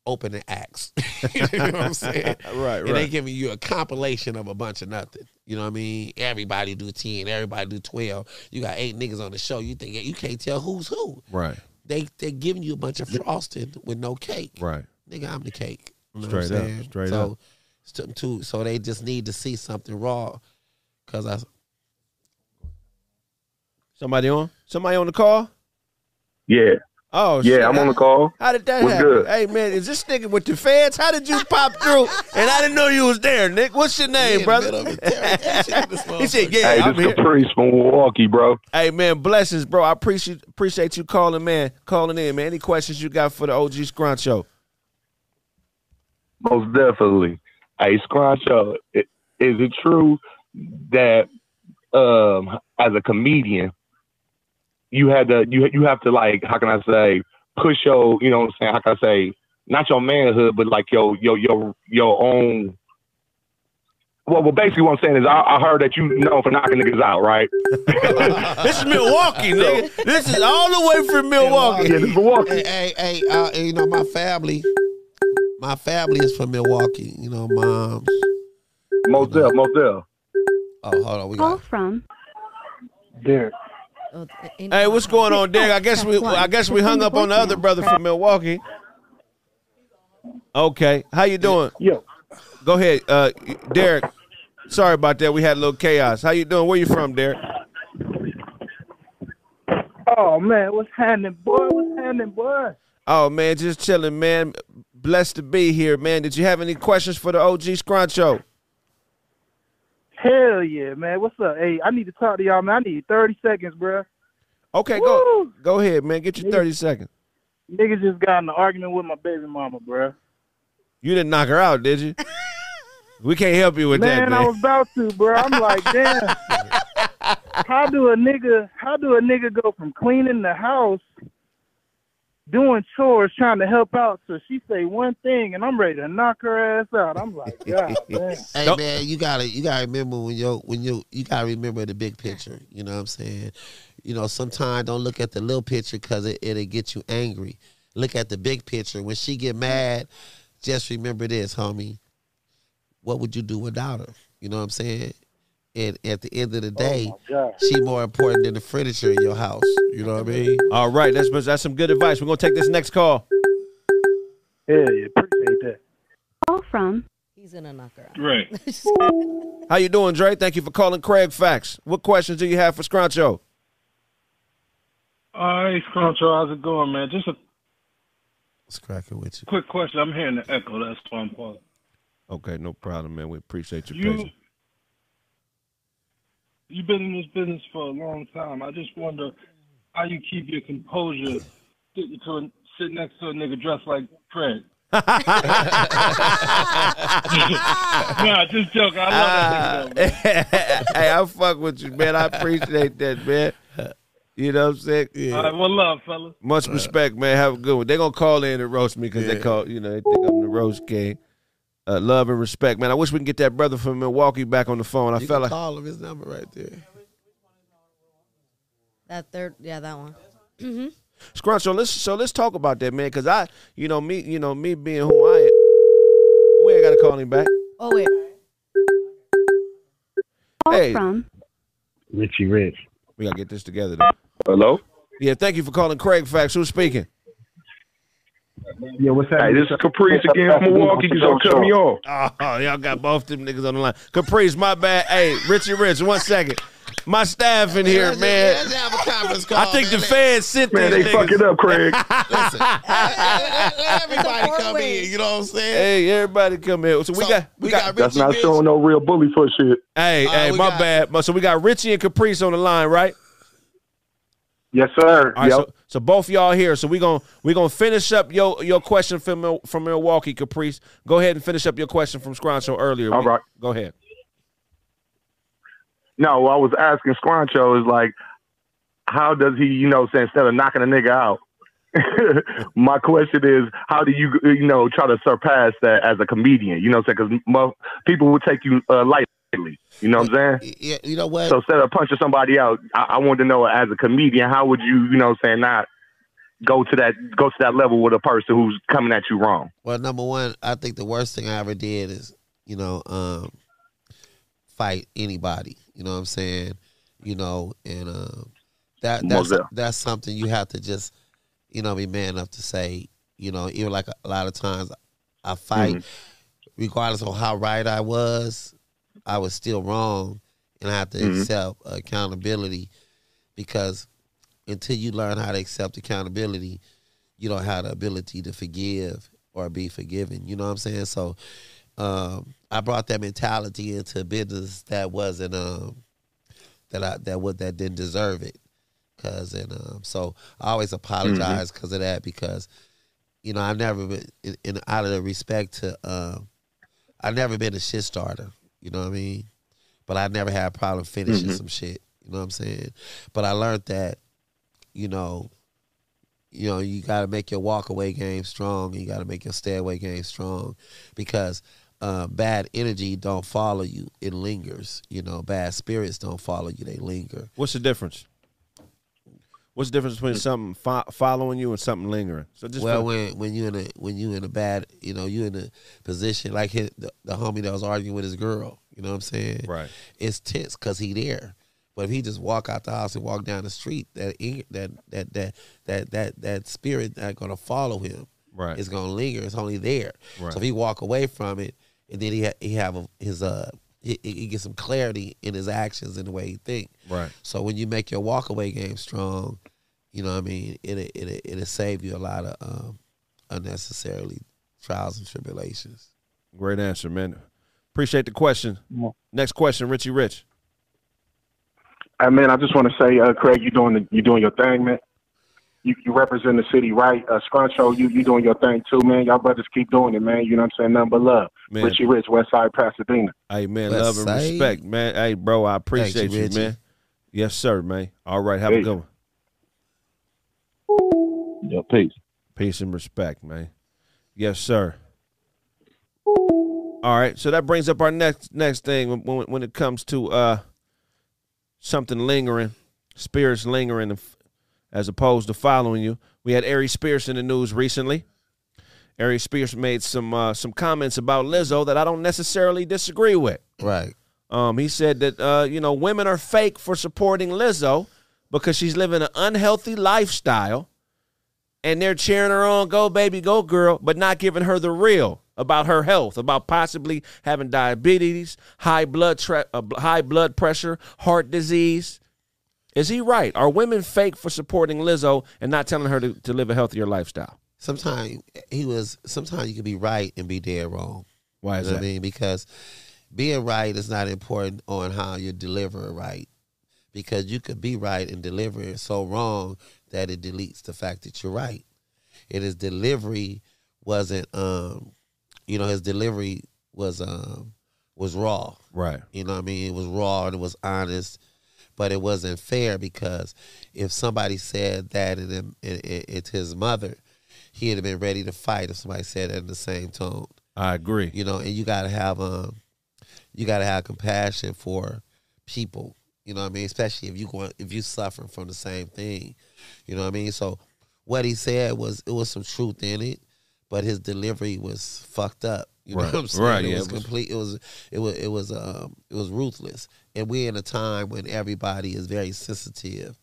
J: opening acts. you know what I'm saying?
F: Right, right.
J: And they giving you a compilation of a bunch of nothing. You know what I mean? Everybody do 10, everybody do 12. You got eight niggas on the show. You think you can't tell who's who.
F: Right.
J: They they giving you a bunch of frosting with no cake.
F: Right.
J: Nigga, I'm the cake. You know
F: Straight up, straight
J: so,
F: up.
J: St- to- so they just need to see something raw. Cause I
F: Somebody on? Somebody on the call?
K: Yeah.
F: Oh,
K: Yeah,
F: shit.
K: I'm on the call.
F: How did that
K: What's
F: happen?
K: good?
F: Hey man, is this nigga with the feds? How did you pop through? And I didn't know you was there, Nick. What's your name, brother? he said, "Yeah,
K: hey,
F: I'm
K: this
F: here."
K: Caprice from Milwaukee, bro.
F: Hey man, blessings, bro. I appreciate appreciate you calling, man. Calling in, man. Any questions you got for the OG Scruncho?
K: Most definitely. Hey, Scruncho, i- is it true that um, as a comedian, you had to you you have to like how can I say push your you know what I'm saying how can I say not your manhood but like your your your your own. Well, well, basically, what I'm saying is, I, I heard that you know for knocking niggas out, right?
F: this is Milwaukee, nigga. This is all the way from Milwaukee.
K: Yeah, this is Milwaukee.
J: Hey, hey, hey, uh, you know my family. My family is from Milwaukee. You know, moms.
K: Most def, most def.
J: Oh, hold on, we
L: Call
J: got
L: from.
K: Derek.
F: Hey, what's going on, Derek? I guess we I guess we hung up on the other brother from Milwaukee. Okay, how you doing?
K: Yo.
F: Go ahead, uh, Derek. Sorry about that. We had a little chaos. How you doing? Where you from, Derek?
M: Oh man, what's happening, boy? What's happening, boy?
F: Oh man, just chilling, man. Blessed to be here, man. Did you have any questions for the OG Scruncho?
M: Hell yeah, man. What's up? Hey, I need to talk to y'all, man. I need 30 seconds, bruh.
F: Okay, go go ahead, man. Get your thirty seconds.
M: Niggas just got in an argument with my baby mama, bruh.
F: You didn't knock her out, did you? We can't help you with
M: man,
F: that, man.
M: I was about to, bro. I'm like, damn. how do a nigga? How do a nigga go from cleaning the house, doing chores, trying to help out, so she say one thing, and I'm ready to knock her ass out? I'm like, God damn.
J: Hey man, you gotta you gotta remember when you when you you gotta remember the big picture. You know what I'm saying? You know, sometimes don't look at the little picture because it, it'll get you angry. Look at the big picture. When she get mad, just remember this, homie. What would you do without her? You know what I'm saying? And at the end of the oh, day,
M: God.
J: she more important than the furniture in your house. You know what I mean?
F: All right, that's that's some good advice. We're gonna take this next call.
M: Yeah, yeah, appreciate that.
L: Call from.
B: He's in a knocker.
M: Right.
F: How you doing, Dre? Thank you for calling Craig Facts. What questions do you have for Scruncho?
N: All right, Scruncho, how's it going, man? Just a
J: What's cracking with you?
N: quick question. I'm hearing the echo. That's why I'm calling.
F: Okay, no problem, man. We appreciate your
N: You,
F: patience.
N: You've been in this business for a long time. I just wonder how you keep your composure sitting, to a, sitting next to a nigga dressed like Fred. nah, just joking. I love that nigga, man.
F: hey, I fuck with you, man. I appreciate that, man. You know what I'm saying? Yeah.
N: All right, one love, fellas.
F: Much respect, man. Have a good one. They're gonna call in and roast me because they call, you know, they think I'm the roast king. Uh, love and respect, man. I wish we can get that brother from Milwaukee back on the phone. I
J: You
F: felt like
J: call him his number right there.
B: That third, yeah, that one. Mm-hmm.
F: Scrunch. So let's so let's talk about that, man. Because I, you know, me, you know, me being who I am, we ain't gotta call him back.
B: Oh wait.
F: Hey.
L: from.
O: Richie Rich.
F: We gotta get this together. Though.
K: Hello.
F: Yeah, thank you for calling Craig Facts. Who's speaking?
L: Yeah, what's that?
K: Hey, this is Caprice again from Milwaukee. You don't cut me off.
F: Oh, y'all got both them niggas on the line. Caprice, my bad. Hey, Richie Rich, one second. My staff in here, man.
J: Let's have a conference call.
F: I think the
J: man.
F: feds sent
K: Man,
F: these
K: they
F: niggas.
K: fucking up, Craig.
J: Listen, everybody come in. You know what I'm saying?
F: Hey, everybody come in. So we
J: So,
F: got
J: we got
K: That's
J: Richie
K: not
J: Rich.
K: showing no real bully for shit.
F: Hey,
J: Uh,
F: hey, my
J: got-
F: bad. So we got Richie and Caprice on the line, right?
L: Yes, sir.
F: All right,
L: Yep.
F: so, so both y'all here. So we're gonna we gonna finish up your your question from from Milwaukee, Caprice. Go ahead and finish up your question from Scruncho earlier.
K: All
F: We-
K: right.
F: Go ahead.
K: No, I was asking Scruncho is like, how does he, you know, say instead of knocking a nigga out? my question is, how do you, you know, try to surpass that as a comedian? You know, what I'm saying because people will take you uh, You know what I'm saying?
J: Yeah, you know what?
K: So instead of punching somebody out, I, I wanted to know as a comedian, how would you, you know, what I'm saying not go to that go to that level with a person who's coming at you wrong?
J: Well, number one, I think the worst thing I ever did is, you know, um, fight anybody. You know what I'm saying? You know, and um, that that's that's something you have to just, you know, be man enough to say. You know, even like a, a lot of times, I fight,
K: Mm-hmm.
J: regardless of how right I was, I was still wrong, and I have to
K: Mhm.
J: accept accountability because until you learn how to accept accountability, you don't have the ability to forgive or be forgiven. You know what I'm saying? So um, I brought that mentality into business that wasn't um, that I that would that didn't deserve it. Cause and um, so I always apologize because of that because you know I've never been in, in out of the respect to um, I've never been a shit starter. You know what I mean? But I never had a problem finishing
K: Mhm.
J: some shit. You know what I'm saying? But I learned that you know you know, you got to make your walk away game strong. And you got to make your stay away game strong, because uh, bad energy don't follow you; it lingers. You know, bad spirits don't follow you; they linger.
F: What's the difference? What's the difference between something fo- following you and something lingering? So just
J: well, when when you in a when you in a bad, you know, you in a position like his, the, the homie that was arguing with his girl. You know what I'm saying?
F: Right.
J: It's tense because he there. But if he just walk out the house and walk down the street, that that that that that that that spirit not gonna follow him.
F: Right.
J: It's gonna linger. It's only there.
F: Right.
J: So if he walk away from it, and then he ha- he have a, his uh he, he get some clarity in his actions and the way he think.
F: Right.
J: So when you make your walk away game strong, you know what I mean. It it it it'll save you a lot of um, unnecessarily trials and tribulations.
F: Great answer, man. Appreciate the question.
L: Yeah.
F: Next question, Richie Rich.
L: Hey man, I just want to say, uh, Craig, you doing the, you doing your thing, man. You you represent the city right. Uh, Scruncho, you you doing your thing too, man. Y'all brothers keep doing it, man. You know what I'm saying? Nothing but love.
F: Man.
L: Richie Rich, West Side, Pasadena.
F: Hey man,
J: West
F: love and
J: Side.
F: respect, man. Hey bro, I appreciate
J: Thank you,
F: you,
J: Richie.
F: man. Yes, sir, man. All right, have a
L: Peace.
F: good one.
K: Yeah, peace.
F: Peace and respect, man. Yes, sir. All right, so that brings up our next next thing when when, when it comes to uh something lingering, spirits lingering, as opposed to following you. We had Ari Spears in the news recently. Ari Spears made some uh, some comments about Lizzo that I don't necessarily disagree with.
J: Right.
F: Um, he said that uh, you know women are fake for supporting Lizzo because she's living an unhealthy lifestyle, and they're cheering her on, "Go baby, go girl," but not giving her the real about her health, about possibly having diabetes, high blood tre- uh, high blood pressure, heart disease. Is he right? Are women fake for supporting Lizzo and not telling her to, to live a healthier lifestyle?
J: Sometimes he was. Sometimes you can be right and be dead wrong.
F: Why
J: You
F: is
J: know
F: that?
J: I mean? Because being right is not important on how you deliver right. Because you could be right and deliver it so wrong that it deletes the fact that you're right. And his delivery wasn't um you know, his delivery was um was raw.
F: Right.
J: You know what I mean? It was raw and it was honest, but it wasn't fair because if somebody said that and it, it, it, it's his mother, he'd have been ready to fight if somebody said it in the same tone.
F: I agree.
J: You know, and you gotta have um you gotta have compassion for people. You know what I mean? Especially if you going if you suffering from the same thing. You know what I mean? So what he said was it was some truth in it, but his delivery was fucked up. You know
F: Right.
J: what I'm saying?
F: Right,
J: It
F: yeah,
J: was
F: it was-
J: complete. It was it was it was um it was ruthless. And we're in a time when everybody is very sensitive.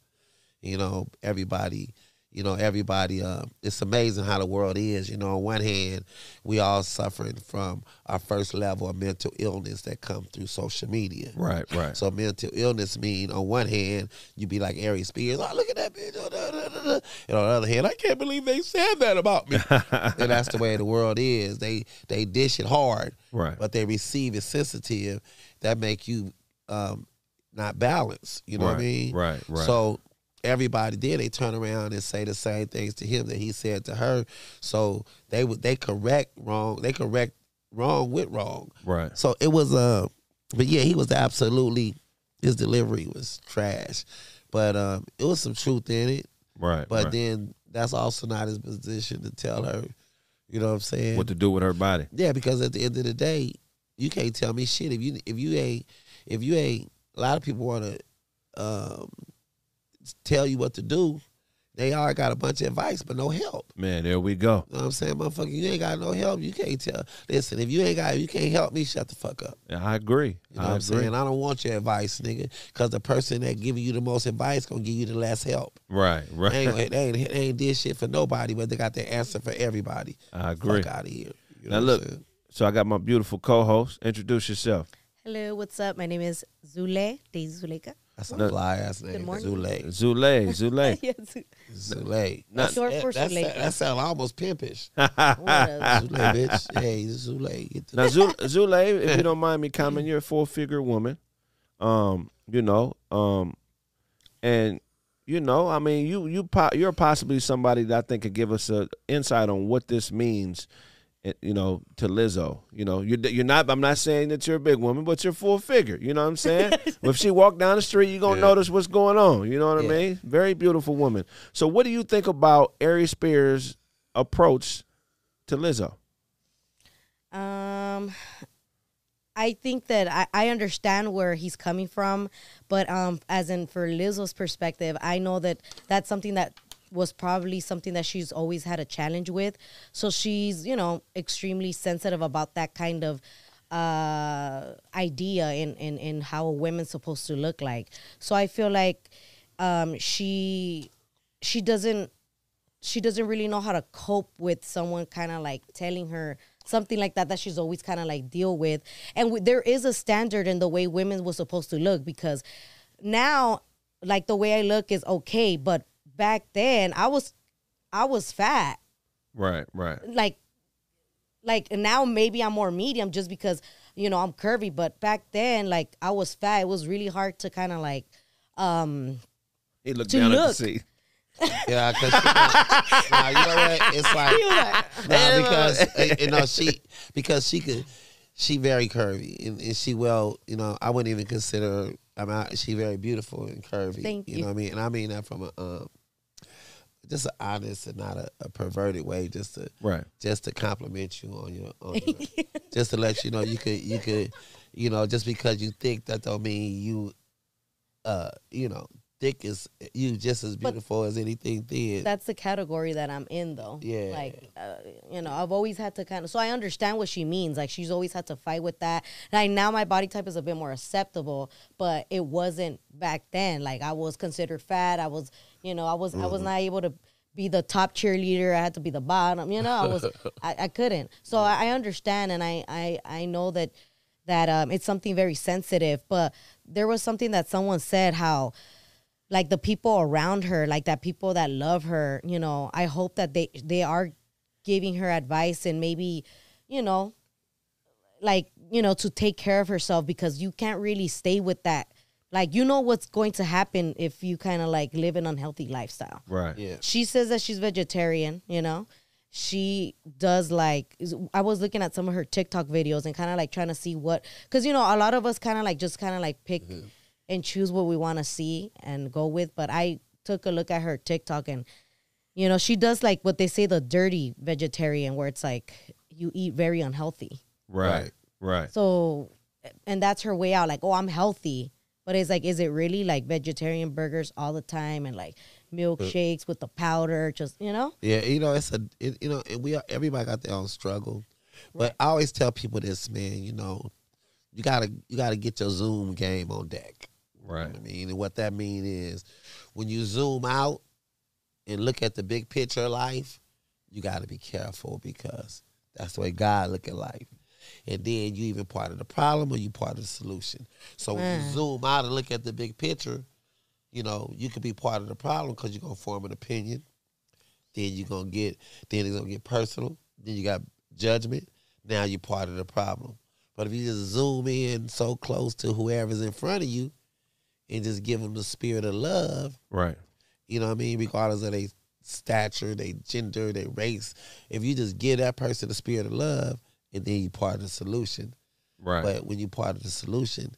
J: You know, everybody. You know, everybody. Uh, it's amazing how the world is. You know, on one hand, we all suffering from our first level of mental illness that come through social media.
F: Right, right.
J: So mental illness mean on one hand you be like Ari Spears, oh look at that bitch, oh, da, da, da, da." and on the other hand, I can't believe they said that about me. and that's the way the world is. They they dish it hard,
F: Right.
J: but they receive it sensitive. That make you um, not balanced. You know what I mean?
F: right, right.
J: So everybody did. They turn around and say the same things to him that he said to her. So they would they correct wrong. They correct wrong with wrong.
F: Right.
J: So it was uh but yeah, he was absolutely his delivery was trash. But um it was some truth in it.
F: Right.
J: But
F: right.
J: then that's also not his position to tell her, you know what I'm saying?
F: what to do with her body?
J: Yeah, because at the end of the day, you can't tell me shit if you if you ain't if you ain't a lot of people wanna um tell you what to do. They all got a bunch of advice but no help.
F: Man, there we go.
J: You know what I'm saying, motherfucker? You ain't got no help. You can't tell. Listen, if you ain't got, you can't help me. Shut the fuck up.
F: Yeah, I agree.
J: You know
F: I
J: what I'm
F: agree.
J: saying? I don't want your advice, nigga, because the person that giving you the most advice gonna give you the less help.
F: Right, right.
J: They ain't, they ain't, they ain't did shit for nobody, but they got their answer for everybody.
F: I agree.
J: Fuck out of here. You
F: now
J: know what I'm
F: look,
J: saying?
F: so I got my beautiful co-host. Introduce yourself.
O: Hello, what's up? My name is Zule, Daisy Zuleika.
J: That's
F: No.
J: a fly ass name. Zule.
F: Zule, Zule.
O: yeah,
J: Zule.
F: Not-
O: Short for
J: that,
O: Zuleika.
J: that sound almost pimpish. Zule, bitch. Hey, Zule.
F: Now, Zule, Zule, if you don't mind me commenting, you're a four-figure woman. Um, you know, um, and you know, I mean, you you po- you're possibly somebody that I think could give us a insight on what this means. Eh, You know, to Lizzo. You know, you're you're not. I'm not saying that you're a big woman, but you're full figure. You know what I'm saying? if she walked down the street, you're gonna
J: Yeah.
F: notice what's going on. You know what I mean? Very beautiful woman. So, what do you think about Ari Spears' approach to Lizzo?
O: Um, I think that I, I understand where he's coming from, but um, as in for Lizzo's perspective, I know that that's something that was probably something that she's always had a challenge with. So she's, you know, extremely sensitive about that kind of uh idea in in in how a woman's supposed to look like. So I feel like um she she doesn't she doesn't really know how to cope with someone kind of like telling her something like that that she's always kind of like deal with and w- there is a standard in the way women were supposed to look because now like the way i look is okay but back then i was i was fat
F: Right, right.
O: like like now maybe i'm more medium just because you know i'm curvy but back then like i was fat it was really hard to kind of like um
F: He looked
O: To
F: down at the
O: look.
F: seat.
J: Yeah, because nah, you know what? It's like
O: He like-
J: nah, because you know she because she could she very curvy and, and she well you know I wouldn't even consider her, I mean I- she very beautiful and curvy.
O: Thank
J: you.
O: you.
J: know what I mean? And I mean that from a um just an honest and not a, a perverted way, just to
F: Right.
J: just to compliment you on your, on your just to let you know you could you could you know just because you think that don't mean you uh you know thick is you just as beautiful as anything thin.
O: that's the category that I'm in though.
J: Yeah.
O: Like, uh, you know, I've always had to kind of, so I understand what she means. Like, she's always had to fight with that. Like, now my body type is a bit more acceptable, but it wasn't back then. Like, I was considered fat. I was, you know, I was, I was
J: Mhm.
O: not able to be the top cheerleader. I had to be the bottom, you know, I was, I, I couldn't. So I, I understand. And I, I, I know that, that um, it's something very sensitive, but there was something that someone said how, like the people around her, like that people that love her, you know, I hope that they they are giving her advice and maybe, you know, like, you know, to take care of herself because you can't really stay with that. Like you know what's going to happen if you kind of like live an unhealthy lifestyle.
F: Right.
J: Yeah.
O: She says that she's vegetarian, you know. She does like I was looking at some of her TikTok videos and kind of like trying to see what cuz you know a lot of us kind of like just kind of like pick mm-hmm. and choose what we want to see and go with, but I took a look at her TikTok and you know, she does like what they say the dirty vegetarian where it's like you eat very unhealthy.
F: Right. Right.
O: So, and that's her way out. Like, oh, I'm healthy, but it's like, is it really like vegetarian burgers all the time and like milkshakes with the powder? Just you know,
J: Yeah, you know, it's a it, you know, and we are, everybody got their own struggle. But I always tell people this, man. You know, you gotta you gotta get your Zoom game on deck.
F: Right.
J: I mean, and what that mean is when you zoom out and look at the big picture of life, you got to be careful because that's the way God look at life. And then you even part of the problem or you part of the solution. So when you
O: Mm.
J: zoom out and look at the big picture, you know, you could be part of the problem because you're gonna form an opinion. Then you're gonna get then it's gonna get personal. Then you got judgment. Now you're part of the problem. But if you just zoom in so close to whoever's in front of you and just give them the spirit of love,
F: Right.
J: you know what I mean, regardless of their stature, their gender, their race, if you just give that person the spirit of love and then you're part of the solution.
F: Right.
J: But when you're part of the solution,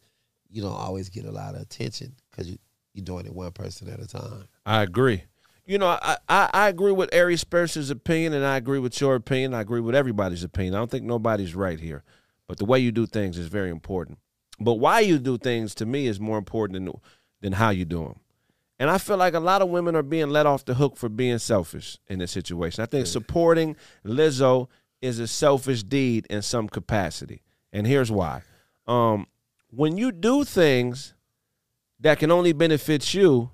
J: you don't always get a lot of attention because you, you're doing it one person at a time.
F: I agree. You know, I, I, I agree with Ari Spencer's opinion, and I agree with your opinion. I agree with everybody's opinion. I don't think nobody's right here, but the way you do things is very important. But why you do things to me is more important than than how you do them. And I feel like a lot of women are being let off the hook for being selfish in this situation. I think supporting Lizzo is a selfish deed in some capacity, and here's why: um, when you do things that can only benefit you,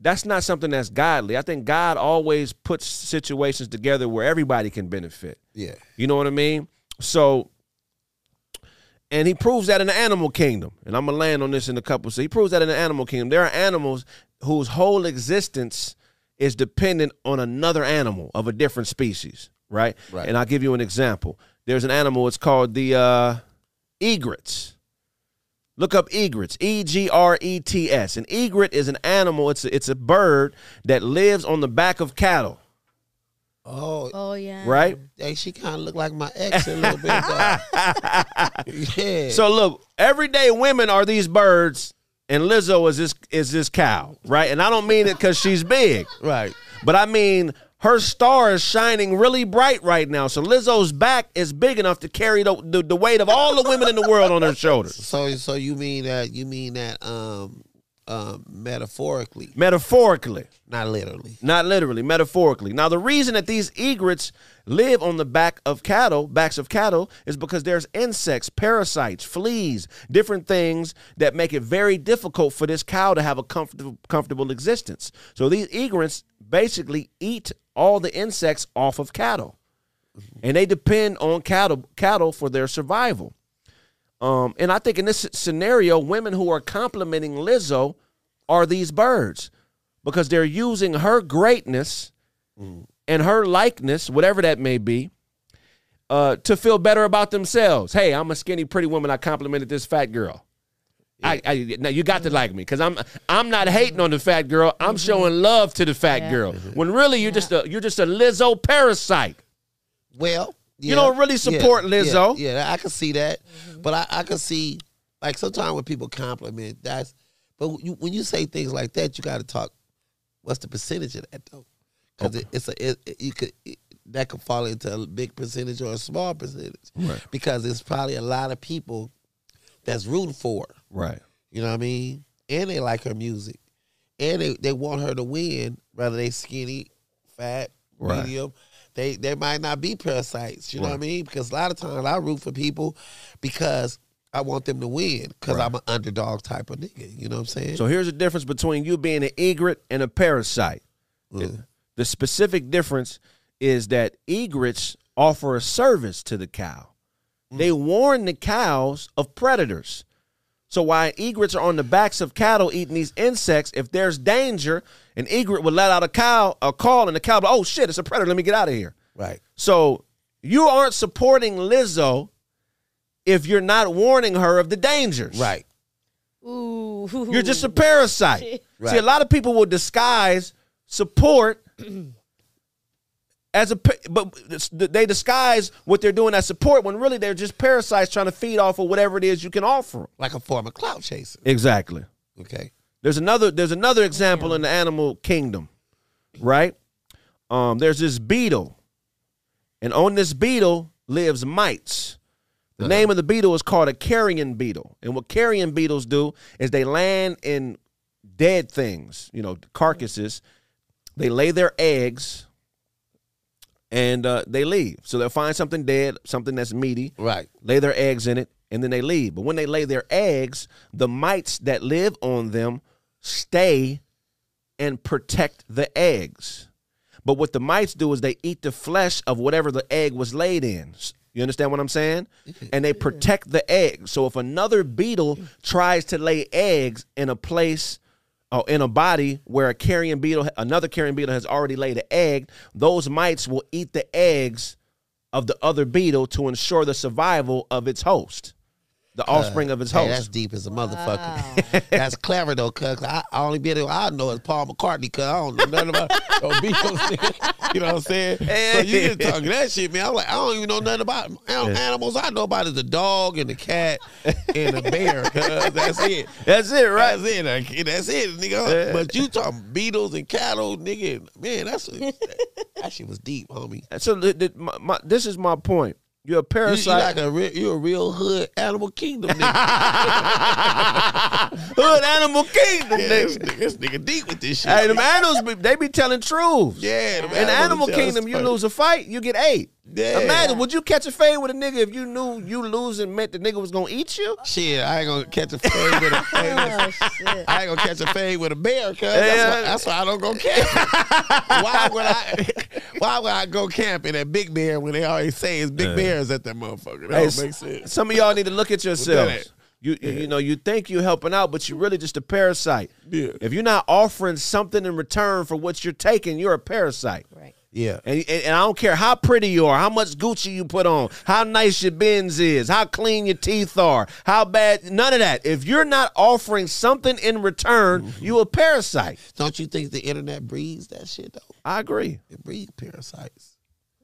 F: that's not something that's godly. I think God always puts situations together where everybody can benefit.
J: Yeah.
F: You know what I mean? So, and he proves that in the animal kingdom. And I'm gonna land on this in a couple. So he proves that in the animal kingdom. There are animals whose whole existence is dependent on another animal of a different species, right?
J: Right.
F: And I'll give you an example. There's an animal. It's called the uh, egrets. Look up egrets. E G R E T S. An egret is an animal. It's a, it's a bird that lives on the back of cattle.
J: Oh,
O: oh yeah.
F: Right?
J: Hey, she kind of look like my ex a little bit. though. yeah.
F: So look, everyday women are these birds, and Lizzo is this is this cow, right? And I don't mean it because she's big,
J: right?
F: But I mean her star is shining really bright right now. So Lizzo's back is big enough to carry the the, the weight of all the women in the world on her shoulders.
J: So so you mean that you mean that um um metaphorically,
F: Metaphorically.
J: not literally.
F: Not literally, metaphorically. Now, the reason that these egrets live on the back of cattle, backs of cattle, is because there's insects, parasites, fleas, different things that make it very difficult for this cow to have a comfortable, comfortable existence. So these egrets basically eat all the insects off of cattle, and they depend on cattle cattle for their survival. Um, and I think in this scenario, women who are complimenting Lizzo are these birds because they're using her greatness and her likeness, whatever that may be, uh, to feel better about themselves. Hey, I'm a skinny, pretty woman. I complimented this fat girl. I, I now you got to like me because I'm I'm not hating on the fat girl. I'm mm-hmm. showing love to the fat girl. Mm-hmm. When really you're just a you're just a Lizzo parasite.
J: Well,
F: You don't really support
J: yeah,
F: Lizzo.
J: Yeah, yeah, I can see that, mm-hmm. but I, I can see like sometimes when people compliment, that's. But you, when you say things like that, you got to talk. What's the percentage of that though? Because it, oh. it's a it, it- you could that could fall into a big percentage or a small percentage.
F: Right.
J: Because there's probably a lot of people that's rooting for her.
F: Right.
J: You know what I mean? And they like her music. And they, they want her to win, whether they skinny, fat,
F: Right.
J: medium. They they might not be parasites, you know what I mean? Because a lot of times I root for people because I want them to win because
F: Right.
J: I'm an underdog type of nigga. You know what I'm saying?
F: So here's the difference between you being an egret and a parasite. The, mm. the specific difference is that egrets offer a service to the cow. Mm. They warn the cows of predators. So while egrets are on the backs of cattle eating these insects, if there's danger, an egret would let out a cow a call, and the cow, will be, oh shit, it's a predator. Let me get out of here.
J: Right.
F: So you aren't supporting Lizzo if you're not warning her of the dangers.
J: Right.
O: Ooh.
F: You're just a parasite.
O: Shit.
F: See, a lot of people will disguise support as a, but they disguise what they're doing as support when really they're just parasites trying to feed off of whatever it is you can offer them.
J: Like a form of clout chaser.
F: Exactly.
J: Okay.
F: There's another. There's another example in the animal kingdom, right? Um, there's this beetle, and on this beetle lives mites. The name of the beetle is called a carrion beetle, and what carrion beetles do is they land in dead things, you know, carcasses. They lay their eggs and uh, they leave. So they'll find something dead, something that's meaty,
J: right?
F: Lay their eggs in it, and then they leave. But when they lay their eggs, the mites that live on them stay and protect the eggs. But what the mites do is they eat the flesh of whatever the egg was laid in. You understand what I'm saying? And they protect the egg. So if another beetle tries to lay eggs in a place or in a body where a carrion beetle, another carrion beetle has already laid an egg, those mites will eat the eggs of the other beetle to ensure the survival of its host, the uh, offspring of its
J: Hey, that's deep as a motherfucker. that's clever though, cuz I, I only been I know is Paul McCartney, cuz I don't know nothing about no Beatles. you know what I'm saying? So you just talking that shit, man. I'm like, I don't even know nothing about animals. I know about is the dog and the cat and the bear, cuz that's it.
F: That's it, right?
J: That's it. like, That's it, nigga. But you talking Beatles and cattle, nigga. Man, that's that shit was deep, homie.
F: So the, the, my, my, this is my point. You're a
J: You, you
F: parasite.
J: like a a real hood animal kingdom nigga.
F: Hood animal kingdom,
J: Yeah,
F: nigga.
J: this nigga, this nigga deep with this shit.
F: Hey, them animals, they be telling truths.
J: Yeah, them
F: In animal kingdom, you lose a fight, you get eight.
J: Yeah.
F: Imagine, would you catch a fade with a nigga if you knew you losing meant the nigga was gonna eat you?
J: Shit, I ain't gonna catch a fade with a hey, listen, oh, I ain't gonna catch a fade with a bear, cuz that's,
F: Yeah.
J: why, that's why I don't go camping. why would I why would I go camping at Big Bear when they always say it's big
F: Yeah.
J: bears at that motherfucker? That
F: Hey,
J: don't make sense.
F: Some of y'all need to look at
J: that.
F: yourselves. You, you you know you think you're helping out, but you're really just a parasite.
J: Yeah.
F: If you're not offering something in return for what you're taking, you're a parasite.
O: Right.
J: Yeah.
F: And, and, and I don't care how pretty you are, how much Gucci you put on, how nice your Benz is, how clean your teeth are, how bad, none of that. If you're not offering something in return,
J: Mm-hmm.
F: you a parasite.
J: Don't you think the internet breeds that shit though?
F: I agree.
J: It breeds parasites.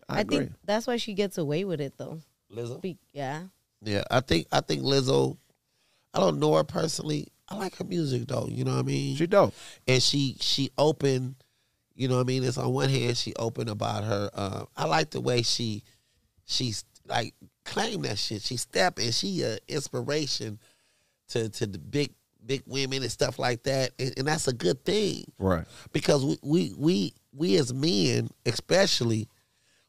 F: I,
O: I,
F: agree.
O: think that's why she gets away with it though.
J: Lizzo?
O: Be- yeah.
J: Yeah, I think I think Lizzo. I don't know her personally. I like her music though. You know what I mean?
F: She dope.
J: And she she open. You know what I mean? It's on one hand she open about her. Uh, I like the way she she's like claim that shit. She step and she a inspiration to to the big big women and stuff like that, and, and that's a good thing
F: Right.
J: because we we we we as men especially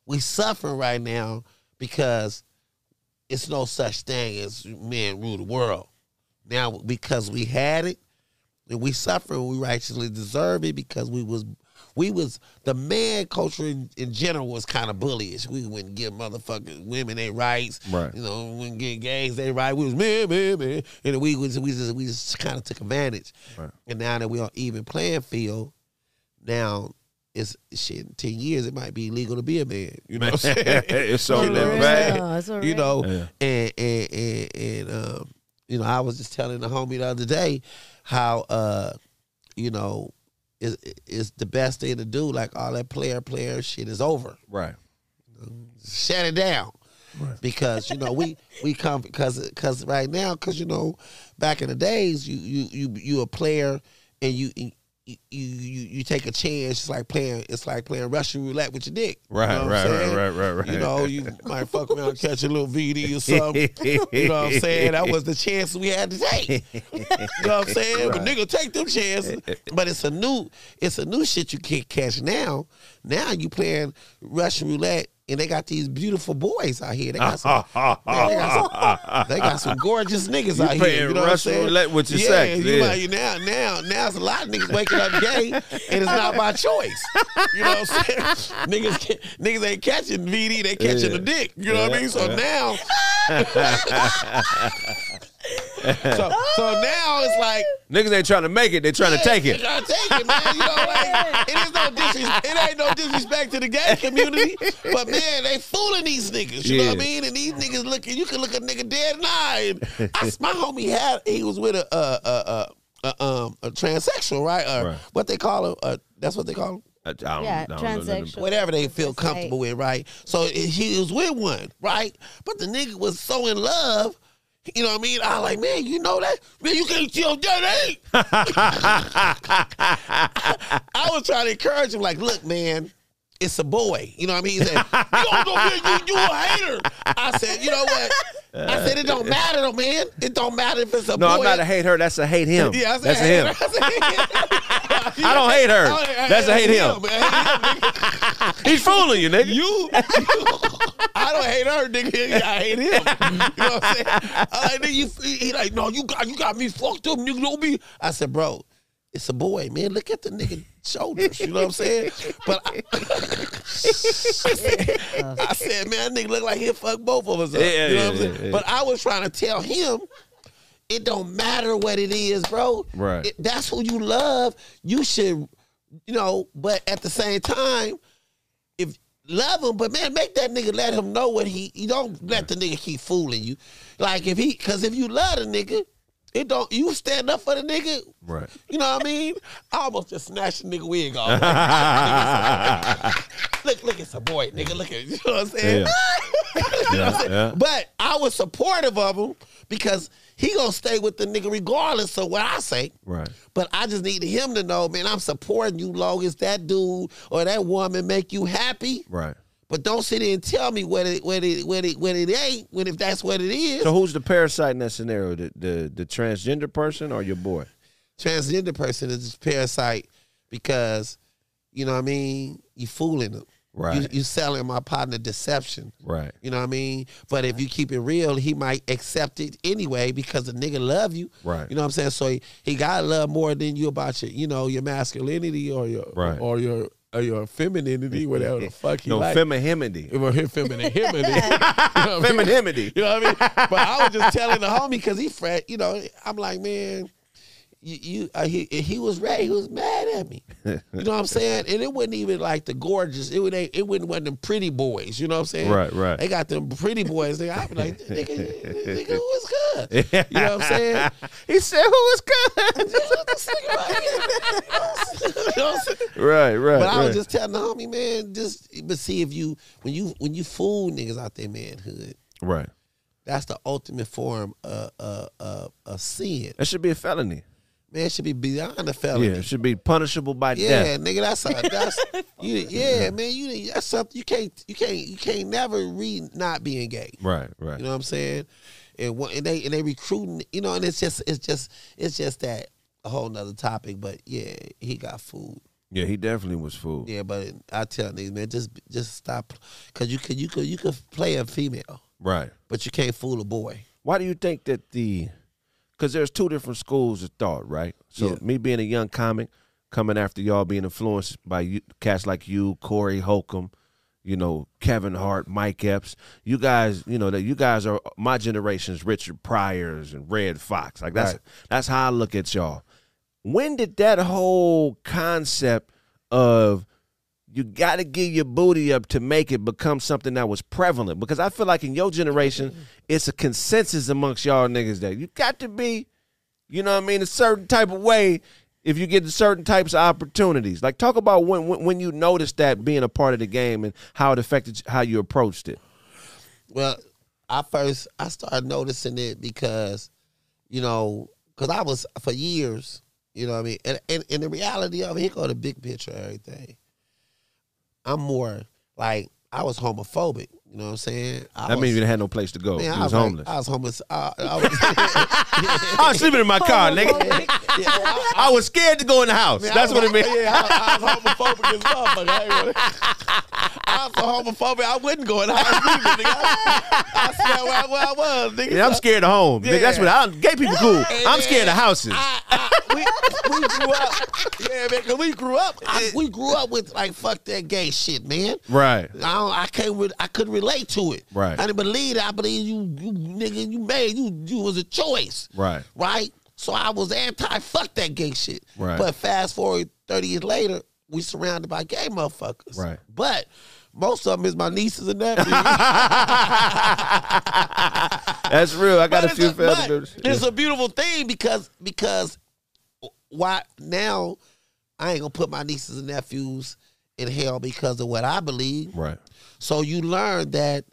J: we suffering right now because it's no such thing as men rule the world now because we had it and we suffer we righteously deserve it because we was we was the man culture in, in general was kind of bullyish. We wouldn't give motherfucking women their rights.
F: Right.
J: You know, we wouldn't give gays their right. We was man, man, man. And we was we just we just kind of took advantage.
F: Right.
J: And now that we on even playing field, now it's shit. In ten years, it might be illegal to be a man. You know what I'm saying?
F: It's so
J: You know what I'm
F: bad.
J: saying?
O: Yeah, it's all
J: You know,
F: Yeah.
J: and and and, and um, you know, I was just telling the homie the other day how uh, you know, is is the best thing to do. Like all that player player shit is over.
F: Right.
J: Shut it down. Right. Because you know we we come because because right now because you know back in the days you you you you a player and you you you, you, you take a chance. It's like playing. It's like playing Russian roulette with your dick. You
F: Right,
J: know
F: right, right, right, right, right.
J: You know, you might fuck around, and catch a little VD or something. you know what I'm saying? That was the chance we had to take. You know what I'm saying? But nigga, take them chances. But it's a new, it's a new shit you can't catch now. Now you playing Russian roulette. And they got these beautiful boys out here. They got some, man, they, got some they got some gorgeous niggas
F: You
J: out here. You know what I'm
F: Russian
J: saying?
F: with your
J: yeah,
F: sex,
J: You
F: yeah.
J: now, now, now, it's a lot of niggas waking up gay, and it's not by choice. You know what I'm saying? niggas, niggas ain't catching VD, they catching
F: Yeah.
J: the dick. You know what I mean? So
F: Yeah.
J: now, so, so now it's like
F: Niggas ain't trying to make it, they trying to take
J: they
F: it.
J: trying to take it, man. You know, like it is no disrespect. It ain't no disrespect to the gay community, but man, they fooling these niggas. You know what I mean? And these niggas looking, you can look a nigga dead in the eye. And I, my homie had, he was with a a a, a, a um a transsexual, right? Uh,
F: Right.
J: What they call him? Uh, that's what they call him.
F: I, I don't,
O: Yeah,
F: I don't know
O: transsexual.
J: Whatever they feel
O: That's right.
J: comfortable with, right? So he was with one, right? But the nigga was so in love. You know what I mean? I like, man, you know that? Man, you can't tell that eh? ain't. I was trying to encourage him, like, look, man, it's a boy. You know what I mean? He said, you don't know me, you, you a hater. I said, you know what? I said, it don't matter though, man. It don't matter if it's a
F: No,
J: boy.
F: No, I'm not a hate her. That's a hate him.
J: Yeah, I said,
F: That's a him.
J: I said,
F: I don't hate her.
J: I
F: That's a hate him. He's fooling you, nigga.
J: You, I don't hate her, nigga. I hate him. You know what I'm saying? I like, nigga, you, he like, no, you got, you got me fucked up, nigga. Don't be. I said, bro, it's a boy, man. Look at the nigga shoulders. You know what I'm saying? But I, I, said, man, that nigga look like he'll fuck both of us up.
F: Yeah,
J: you know
F: yeah,
J: what I'm saying?
F: yeah.
J: But I was trying to tell him. It don't matter what it is, bro.
F: Right.
J: It- that's who you love. You should, you know. But at the same time, if love him, but man, make that nigga let him know what he. You don't let the nigga keep fooling you. Like if he, because if you love the nigga, it don't. You stand up for the nigga.
F: Right.
J: You know what I mean? I almost just snatched the nigga wig off. look, look, it's a boy, nigga. Look at, you know what I'm saying?
F: Yeah.
J: You know what I'm saying?
F: yeah.
J: But I was supportive of him because he gonna stay with the nigga regardless of what I say.
F: Right.
J: But I just needed him to know, man, I'm supporting you long as that dude or that woman make you happy.
F: Right.
J: But don't sit there and tell me what it what it what it what it ain't when if that's what it is.
F: So who's the parasite in that scenario? The the, the transgender person or your boy?
J: transgender person is a parasite because you know what I mean. You fooling them.
F: Right.
J: You, you selling my partner deception.
F: Right.
J: You know what I mean? But if you keep it real, he might accept it anyway because the nigga love you.
F: Right.
J: You know what I'm saying? So he, he got love more than you about your, you know, your masculinity or your
F: Right.
J: or your or your femininity, whatever the fuck he
F: No,
J: like.
F: femininity.
J: Well, his femininity. You know what I mean?
F: Femininity.
J: You know what I mean? But I was just telling the homie because he frat, You know, I'm like, man, you, you uh, he he was ready. He was mad at me. You know what I'm saying? And it wasn't even like the gorgeous. It would it wouldn't want them pretty boys. You know what I'm saying?
F: Right, right.
J: They got them pretty boys. They I be like, nigga, nigga, who is good? You know what I'm saying?
F: he said, "Who is good?"
J: You know what I'm saying?
F: Right, right.
J: But I was
F: right.
J: just telling the homie, man, just but see if you when you when you fool niggas out there manhood,
F: right.
J: that's the ultimate form of of, of, of sin.
F: That should be a felony.
J: Man, it should be beyond a felony.
F: Yeah, it should be punishable by
J: Yeah,
F: death.
J: Yeah, nigga, that's a, that's you. Yeah, man, you that's something you can't you can't you can't never read not being gay.
F: Right, right.
J: You know what I'm saying? And one, and they and they recruiting, you know, and it's just it's just it's just that a whole nother topic. But yeah, he got food.
F: Yeah, he definitely was fooled.
J: Yeah, but I tell niggas, man, just just stop, cause you could you could you could play a female,
F: Right.
J: but you can't fool a boy.
F: Why do you think that the? Because there's two different schools of thought, right? So
J: Yeah.
F: me being a young comic, coming after y'all, being influenced by you, cats like you, Corey Holcomb, you know, Kevin Hart, Mike Epps. You guys, you know that you guys are my generation's Richard Pryors and Redd Foxx. Like that's
J: Right.
F: that's how I look at y'all. When did that whole concept of you got to give your booty up to make it become something that was prevalent? Because I feel like in your generation, it's a consensus amongst y'all niggas that you got to be, you know what I mean, a certain type of way if you get certain types of opportunities. Like talk about when when, when you noticed that being a part of the game and how it affected how you approached it.
J: Well, I first I started noticing it because, you know, because I was for years, you know what I mean? And, and, and the reality of it, here go the big picture everything. I'm more like, I was homophobic, you know what I'm saying? I
F: That
J: was,
F: means you didn't have no place to go.
J: man,
F: you
J: I
F: was
J: like-
F: homeless.
J: I was homeless. I, I was,
F: I was sleeping in my car, nigga. I was scared to go in the house.
J: Man,
F: That's
J: I
F: what it means.
J: Yeah, I, I was homophobic as motherfucker. I, ain't I was so homophobic, I wouldn't go in the house either, nigga. I, I swear where, I- where I was, nigga.
F: Yeah, I'm scared of home. nigga. That's what I, gay people cool. I'm scared of houses.
J: we, we grew up, yeah, man. Cause we grew up, I, we grew up with like fuck that gay shit, man.
F: Right.
J: I don't, I can't, re- I couldn't relate to it.
F: Right.
J: I didn't believe it. I believe you, you nigga, you made you, you was a choice,
F: Right.
J: right? So I was anti fuck that gay shit.
F: Right.
J: But fast forward thirty years later, we surrounded by gay motherfuckers.
F: Right.
J: But most of them is my nieces and nephews.
F: That's real. I got a few
J: but
F: family
J: It's a beautiful thing because because why now I ain't gonna put my nieces and nephews in hell because of what I believe.
F: Right.
J: So you learn that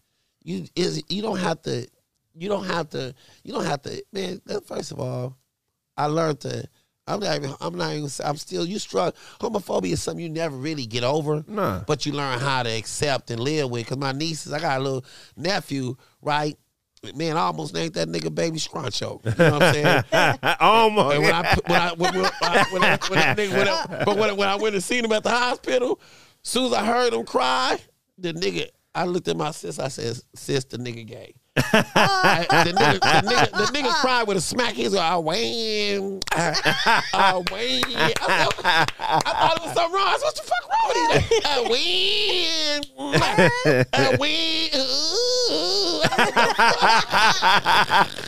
J: you is you don't have to you don't have to you don't have to man. First of all, I learned to I'm not even. I'm not even. I'm still. You struggle. Homophobia is something you never really get over.
F: Nah.
J: But you learn how to accept and live with. Cause my nieces, I got a little nephew, right? Man, I almost named that nigga Baby Scruncho. You know what I'm saying?
F: Almost.
J: And when I when I when, when, I- when, I- when that nigga went but when, when I went and seen him at the hospital, soon as I heard him cry, the nigga, I looked at my sis. I said, "Sis, the nigga gay." I- ah, the, nigga, the, nigga, the nigga cried with a smack. He's like, oh, oh, "I win, I win." I, said, I thought it was something wrong. I said, "What the fuck wrong with you?" I win, I win.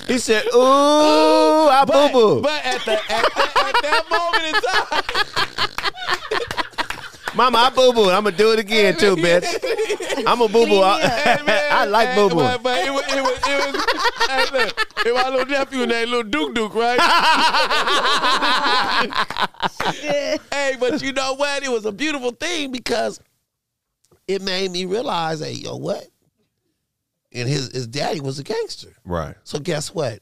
F: he said, "Ooh, I boo boo."
J: But at the at, that- at that moment in time.
F: Mama, I boo boo. I'm gonna do it again too, bitch. I'm a boo boo. I like boo boo.
J: But, but it was, it was, it was, hey, look, it was my little nephew named Little Duke Duke, right? hey, but you know what? It was a beautiful thing because it made me realize, hey, yo, what? And his his daddy was a gangster.
F: Right.
J: So guess what?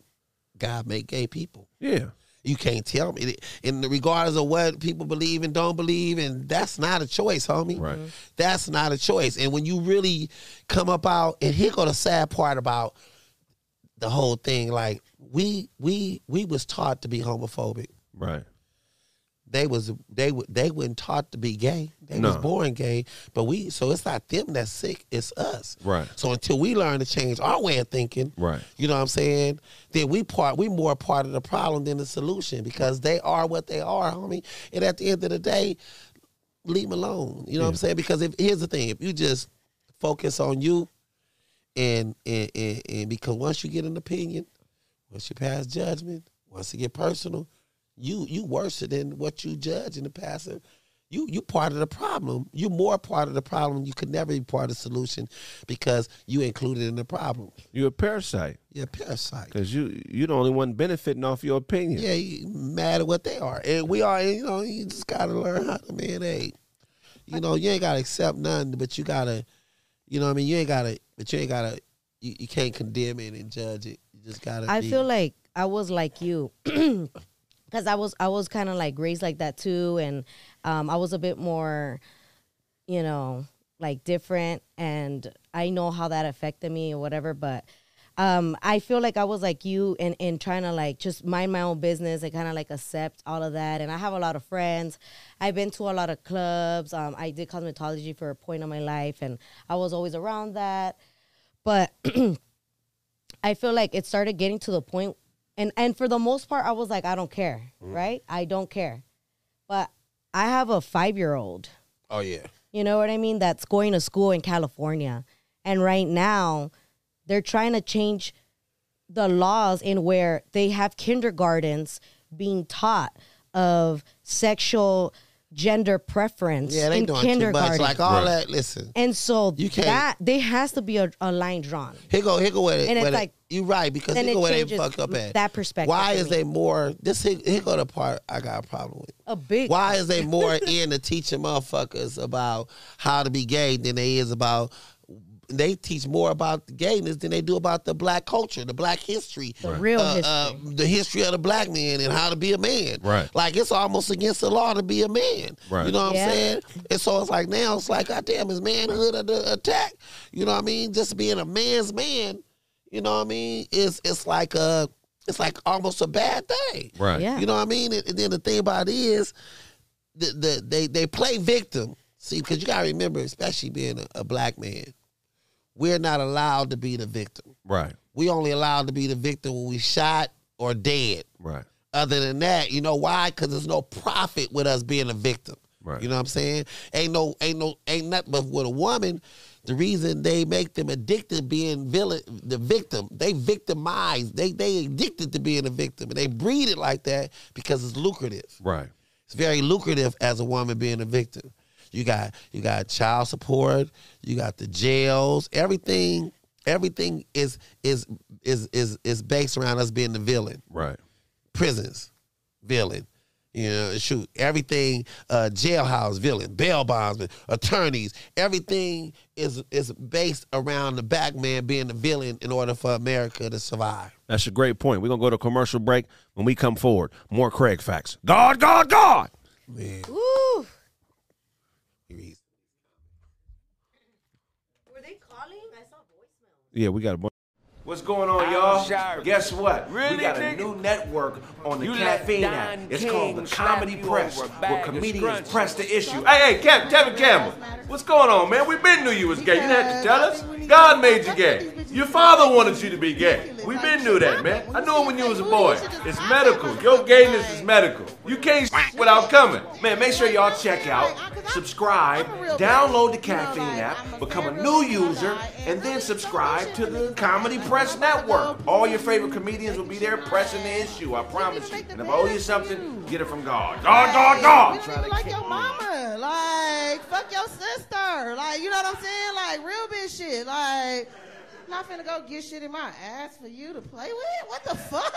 J: God made gay people.
F: Yeah.
J: You can't tell me. In regardless of what people believe and don't believe, and that's not a choice, homie.
F: Right. Mm-hmm.
J: That's not a choice. And when you really come up out, and here go the sad part about the whole thing. Like we we we was taught to be homophobic.
F: Right.
J: They was they they weren't taught to be gay. They was born gay. But we so it's not them that's sick. It's us.
F: Right.
J: So until we learn to change our way of thinking,
F: Right.
J: you know what I'm saying? Then we part we more part of the problem than the solution because they are what they are, homie. And at the end of the day, leave them alone. You know what I'm saying? Because if here's the thing, if you just focus on you and and, and and because once you get an opinion, once you pass judgment, once it get personal, you you worse than what you judge in the past. You you part of the problem. You more part of the problem. You could never be part of the solution because you included in the problem.
F: You're a parasite.
J: You're a parasite.
F: Cause you you the only one benefiting off your opinion.
J: Yeah, you mad at what they are, and we are. You know, you just gotta learn how to man. Hey, you know, you ain't gotta accept nothing, but you gotta, you know, what I mean, you ain't gotta, but you ain't gotta. You, you can't condemn it and judge it. You just gotta.
O: I
J: be-
O: feel like I was like you because I was I was kind of like raised like that too, and um, I was a bit more, you know, like different, and I know how that affected me or whatever. But um, I feel like I was like you in in trying to like just mind my own business and kind of like accept all of that. And I have a lot of friends. I've been to a lot of clubs. Um, I did cosmetology for a point of my life, and I was always around that. But I feel like it started getting to the point and and for the most part I was like I don't care, mm. right? I don't care. But I have a 5-year-old,
J: Oh yeah.
O: you know what I mean, that's going to school in California. And right now they're trying to change the laws in where they have kindergartens being taught of sexual gender preference
J: Yeah,
O: in
J: doing too
O: kindergarten.
J: much. Like all that. Listen,
O: and so
J: You can't-
O: that there has to be a, a line drawn.
J: Here go, here go where they,
O: And it's
J: where they-
O: like-
J: you right because
O: then
J: here go where they fuck up at
O: that perspective
J: Why is they more? This here, here go the part I got a problem with.
O: A big
J: Why is they more in into teaching motherfuckers about how to be gay than they is about? They teach more about the gayness than they do about the black culture, the black history,
O: The real
J: uh,
O: history.
J: uh, the history of the black man and how to be a man.
F: Right.
J: Like it's almost against the law to be a man.
F: Right.
J: You know what
O: Yeah.
J: I'm saying? And so it's like now it's like, goddamn, is manhood under attack? You know what I mean? Just being a man's man. You know what I mean? It's it's like a it's like almost a bad thing.
F: Right.
O: Yeah.
J: You know what I mean? And, and then the thing about it is, the, the they they play victim. See, because you gotta remember, especially being a, a black man, we're not allowed to be the victim.
F: Right.
J: We only allowed to be the victim when we shot or dead.
F: Right.
J: Other than that, you know why? Because there's no profit with us being a victim.
F: Right.
J: You know what I'm saying? Ain't no, ain't no, ain't nothing. But with a woman, the reason they make them addicted being villain, the victim, they victimize. They they addicted to being a victim, and they breed it like that because it's lucrative.
F: Right.
J: It's very lucrative as a woman being a victim. You got you got child support, you got the jails, everything. Everything is is is is is based around us being the villain
F: Right.
J: prisons, villain. You know, shoot, everything, uh, jailhouse villain, bail bondsman, attorneys, everything is is based around the back man being the villain in order for America to survive.
F: That's a great point. We're gonna go to commercial break. When we come forward, more Craig facts. God, God, God.
J: Man.
O: Woo.
F: Yeah, we got a bunch.
A: What's going on, y'all? Guess what?
F: Really,
A: we got a new network on the
F: You let
A: caffeine app. It's
F: King
A: called the Comedy Press, where comedians press the issue. Hey, hey, Tev, Tevin Campbell, what's going on, man? We've been knew you was gay. You didn't have to tell us. God made you gay. Your father wanted you to be gay. We've been knew that, man. I knew it when you was a boy. It's medical. Your gayness is medical. You can't without coming. Man, make sure y'all check out, subscribe, download the caffeine app, become a new user, and then subscribe to the Comedy Press Network. All your favorite comedians will be there pressing the issue. I promise you. And if I owe you something, get it from God. God, God, God.
H: You like your mama. Like, fuck your sister. Like, you know what I'm saying? Like, real bitch shit. Like, I'm not finna go get shit in my ass for you to play with. What the fuck?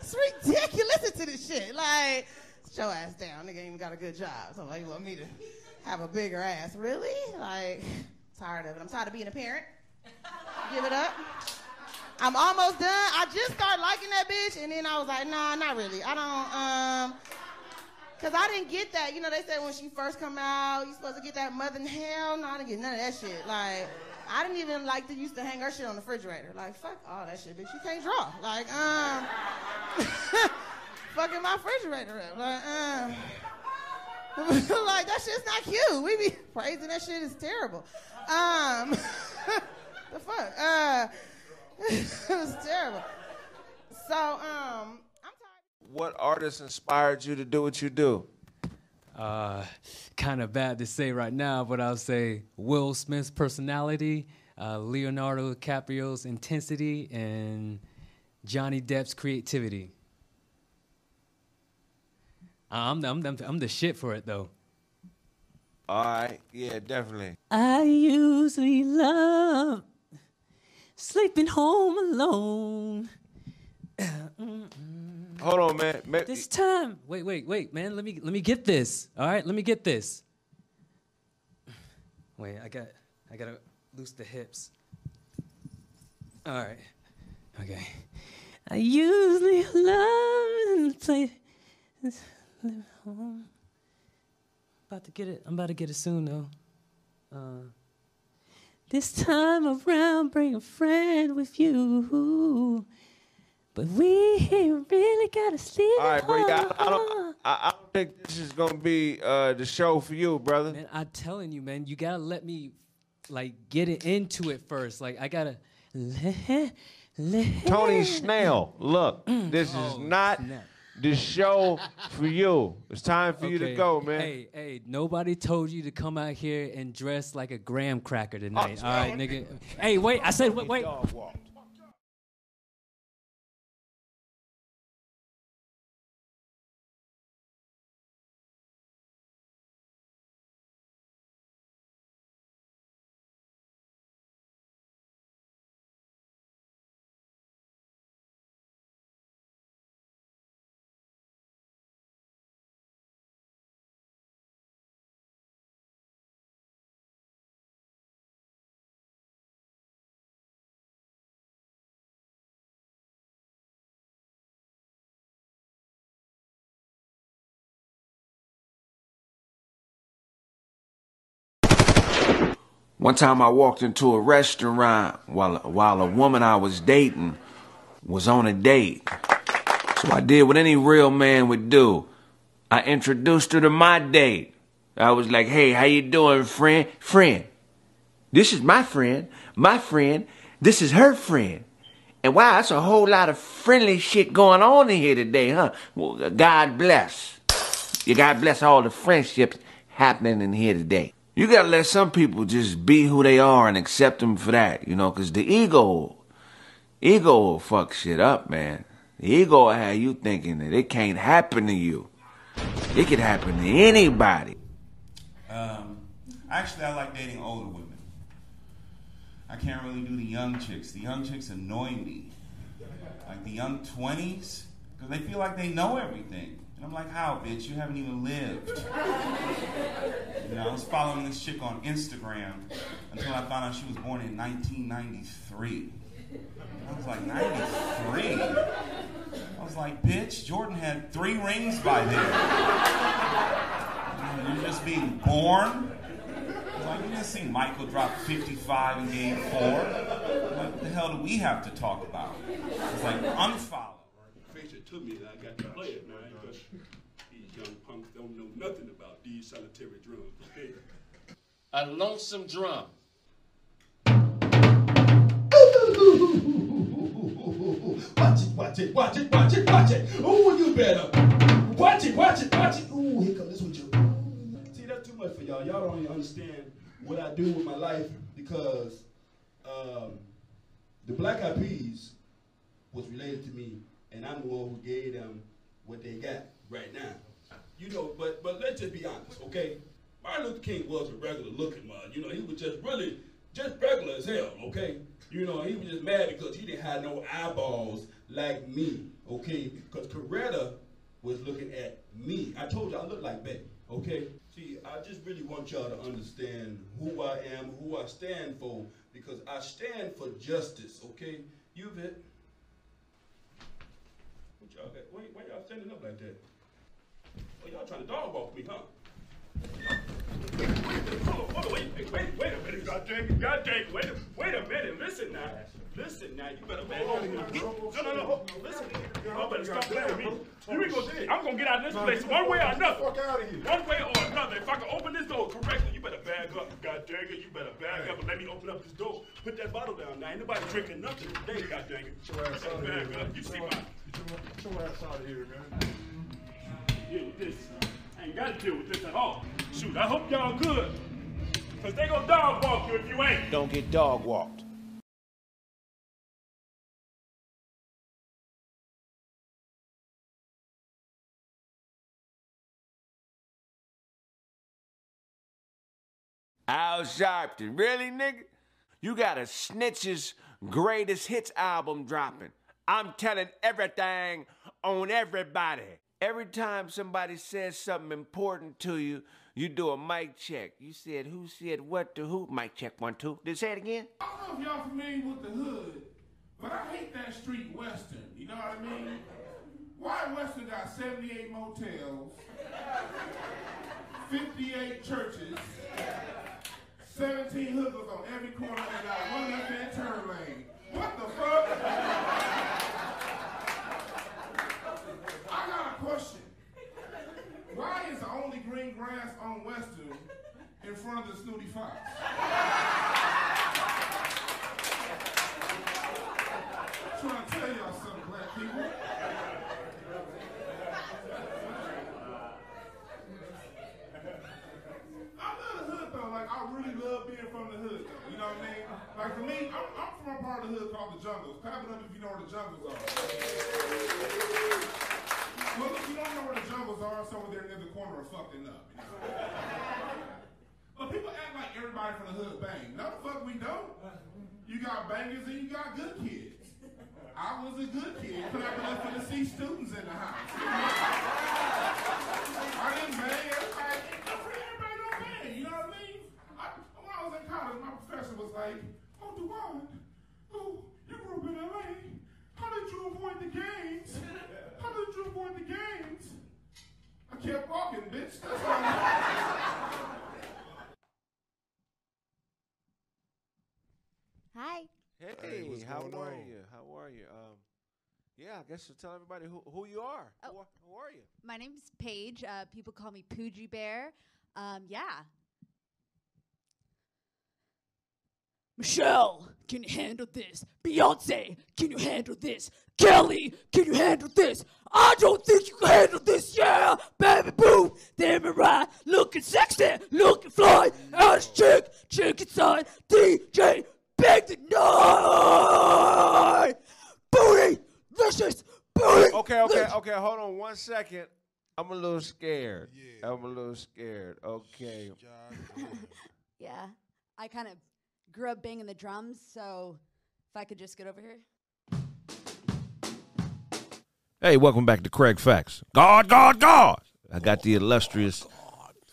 H: it's ridiculous. Listen to this shit. Like, sit your ass down. Nigga ain't even got a good job. So, like, you want me to have a bigger ass? Really? Like, tired of it. I'm tired of being a parent. Give it up. I'm almost done. I just started liking that bitch, and then I was like, nah, not really. I don't, um, cause I didn't get that. You know, they said when she first come out, you supposed to get that mother in hell. No, I didn't get none of that shit. Like, I didn't even like to used to hang her shit on the refrigerator. Like, fuck all that shit, bitch. You can't draw. Like, um, fucking my refrigerator up. Like, um. like that shit's not cute. We be praising that shit is terrible. Um, the fuck? Uh, it was terrible. So, um,
A: What artist inspired you to do what you do?
I: Uh, kind of bad to say right now, but I'll say Will Smith's personality, uh, Leonardo DiCaprio's intensity, and Johnny Depp's creativity. I'm, I'm, I'm, I'm the shit for it though.
A: All right, yeah, definitely.
I: I usually love sleeping home alone.
A: Hold on, man. Ma-
I: This time, wait, wait, wait, man. Let me let me get this. All right, let me get this. Wait, I got I gotta loose the hips. All right, okay. I usually love to play. live home. About to get it. I'm about to get it soon though. Uh, this time around, bring a friend with you. But we ain't really gotta sleep.
A: All right, bro. Yeah, I, I don't. I, I don't think this is gonna be uh, the show for you, brother.
I: Man, I'm telling you, man, you gotta let me like get it into it first. Like I gotta.
A: Tony Snell, look, this is not the show for you. It's time for you to go, man.
I: Hey, hey, nobody told you to come out here and dress like a graham cracker tonight. all right, nigga. Hey, wait, I said wait, wait.
A: One time I walked into a restaurant while while a woman I was dating was on a date. So I did what any real man would do. I introduced her to my date. I was like, "Hey, how you doing, friend? Friend. This is my friend. My friend. This is her friend." And wow, that's a whole lot of friendly shit going on in here today, huh? Well, God bless. You God bless all the friendships happening in here today. You gotta let some people just be who they are and accept them for that, you know, cause the ego, ego will fuck shit up, man. The ego will have you thinking that it can't happen to you. It could happen to anybody.
C: Um, actually, I like dating older women. I can't really do the young chicks. The young chicks annoy me. Like the young 20s, because they feel like they know everything. And I'm like, how, bitch? You haven't even lived. You know, I was following this chick on Instagram until I found out she was born in 1993. I was like, 93? I was like, bitch, Jordan had three rings by then. You're just being born? Like, you didn't see Michael drop 55 in game four. Like, what the hell do we have to talk about? It's like, unfollow.
D: Face it to me, I got to play it, man, because these young punks don't know nothing about these solitary drums. Okay?
E: A lonesome drum.
D: Watch it, watch it, watch it, watch it, watch it. Ooh, you better. Watch it, watch it, watch it. Ooh, here comes this one, Joe. See, that's too much for y'all. Y'all don't even understand what I do with my life because um, the Black Eyed Peas was related to me, and I'm the one who gave them what they got right now. You know, but but let's just be honest, okay? Martin Luther King was a regular looking man. You know, he was just really just regular as hell, okay? You know, he was just mad because he didn't have no eyeballs like me, okay? Because Coretta was looking at me. I told you I look like Betty, okay? See, I just really want y'all to understand who I am, who I stand for, because I stand for justice, okay? You bet. What y'all got? Why, why y'all standing up like that? Oh, y'all trying to dog walk me, huh? Hold on, hold on, wait, wait, wait, wait a minute, God dang it, God dang it, wait a, wait a minute, listen now, listen now, you better back off. No, no, no, hold- listen, y'all better stop playing with me. You ain't gonna, I'm gonna get out of this place one way or another. Fuck out of here. One way or another. If I can open this door correctly, you better bag up. God dang it, you better bag up and let me open up this door. Put that bottle down now. Ain't nobody drinking nothing today, God dang it. Get your ass out of here, man. You see my. Get your ass out of here, man. Yeah, this. I ain't gotta deal with this at all. Shoot, I hope y'all good. Cause they gonna dog walk you if you ain't.
A: Don't get dog walked. Al Sharpton, really, nigga? You got a Snitch's greatest hits album dropping. I'm telling everything on everybody. Every time somebody says something important to you, you do a mic check. You said who said what to who? Mic check one, two. Did say it again?
P: I don't know if y'all familiar with the hood, but I hate that street western. You know what I mean? Why Western got 78 motels, 58 churches, 17 hookers on every corner, and got one left hand turn lane. What the fuck? I got a question. Why is the only green on Western in front of the Snooty Fox? trying to tell y'all something, black people. I love the hood though. Like I really love being from the hood. Though. You know what I mean? Like for me, I'm, I'm from a part of the hood called the Jungles. Clap it up if you know where the Jungles are. Well, if you don't know where the Jungles are, over there near the corner of fucking up. But people act like everybody from the hood bang. No, the fuck we don't. You got bangers and you got good kids. I was a good kid, but I was for the C students in the house. I didn't bang. Everybody, everybody don't bang. You know what I mean? I, when I was in college, my professor was like, "Oh, Dewan, oh, you grew up in LA. How did you avoid the gangs? How did you avoid the gangs?" I kept walking, bitch. That's why.
Q: Hi.
F: Hey,
Q: Hey,
F: how are
Q: on?
F: you? How are you? Um, yeah, I guess you tell everybody who, who you are.
Q: Oh.
F: Who, are- who are you?
Q: My name's Paige. Uh, people call me Poogie Bear. Um, yeah.
R: Michelle, can you handle this? Beyonce, can you handle this? Kelly, can you handle this? I don't think you can handle this, yeah! Baby boo, damn it right, looking sexy, looking fly, ass chick, chick inside, DJ, big the night! Booty, vicious, booty!
F: Okay, okay,
R: vicious.
F: okay. Hold on one second. I'm a little scared. I'm a little scared. Okay.
Q: Yeah. I kind of grew up banging the drums, so if I could just get over here.
F: Hey, welcome back to Craig Facts. God, God, God. I got the illustrious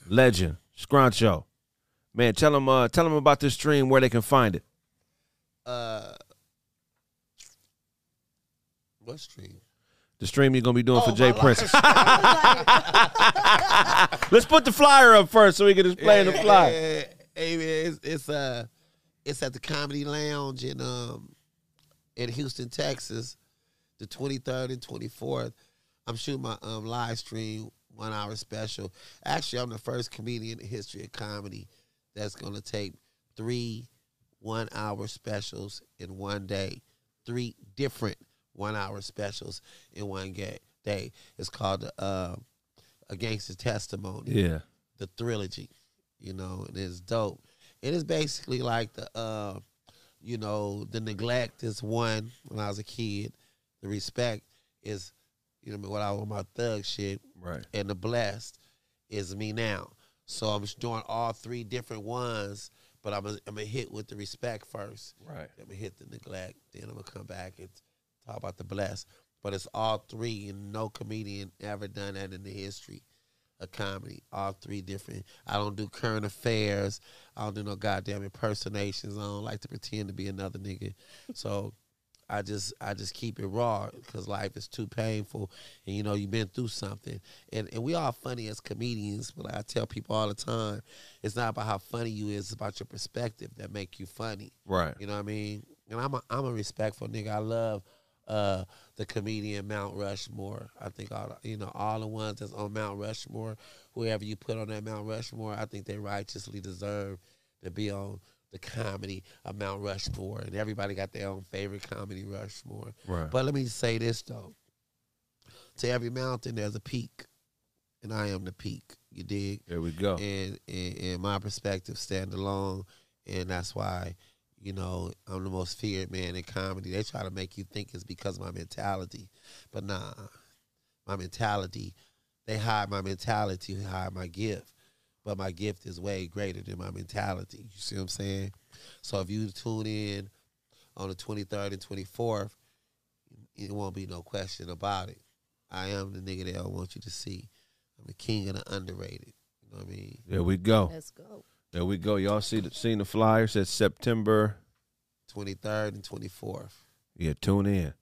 F: legend, Scruncho. Man, tell them, uh, tell them about this stream where they can find it.
J: Uh, what stream?
F: The stream you're gonna be doing
J: Oh,
F: for Jay
J: my
F: Prince. Let's put the flyer up first so we can explain the flyer.
J: Yeah, Hey man, it's, it's uh it's at the Comedy Lounge in um in Houston, Texas, the 23rd and 24th. I'm shooting my um live stream one hour special. Actually, I'm the first comedian in the history of comedy that's gonna take three one hour specials in one day. Three different one hour specials in one ga- day. It's called the uh, A Gangster Testimony
F: Yeah.
J: the trilogy, you know, and it's dope. It is basically like the, uh, you know, the neglect is one when I was a kid. The respect is, you know, what I was my thug shit.
F: Right.
J: And the blessed is me now. So I'm just doing all three different ones, but I'm gonna I'm gonna hit with the respect first.
F: Right.
J: I'm gonna hit the neglect, then I'm gonna come back and talk about the blessed. But it's all three, and no comedian ever done that in the history of comedy. All three different. I don't do current affairs. I don't do no goddamn impersonations. I don't like to pretend to be another nigga. So I just I just keep it raw because life is too painful, and you know you've been through something, and and we all funny as comedians. But I tell people all the time, it's not about how funny you is; it's about your perspective that make you funny.
F: Right.
J: You know what I mean? And I'm a I'm a respectful nigga. I love uh the comedian Mount Rushmore. I think all you know all the ones that's on Mount Rushmore, whoever you put on that Mount Rushmore, I think they righteously deserve to be on the comedy of Mount Rushmore. And everybody got their own favorite comedy Rushmore.
F: Right.
J: But let me say this though. To every mountain there's a peak. And I am the peak. You dig?
F: There we go.
J: And and my perspective stand alone. And that's why, you know, I'm the most feared man in comedy. They try to make you think it's because of my mentality. But nah. My mentality, they hide my mentality, hide my gift. But my gift is way greater than my mentality. You see what I'm saying? So if you tune in on the 23rd and 24th, it won't be no question about it. I am the nigga that I want you to see. I'm the king of the underrated. You know what I mean?
F: There we go.
O: Let's go.
F: There we go. Y'all see the seen the flyer says September
J: 23rd and 24th.
F: Yeah, tune in.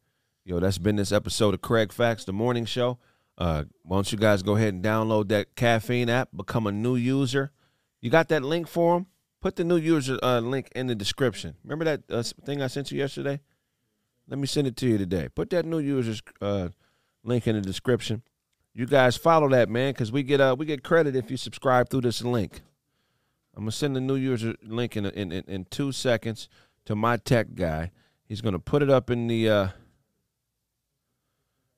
F: Yo, that's been this episode of Craig Facts, the morning show. Uh, why don't you guys go ahead and download that caffeine app, become a new user. You got that link for them? Put the new user uh, link in the description. Remember that uh, thing I sent you yesterday? Let me send it to you today. Put that new user's uh, link in the description. You guys follow that man, because we get uh we get credit if you subscribe through this link. I'm gonna send the new user link in in, in, in two seconds to my tech guy. He's gonna put it up in the uh,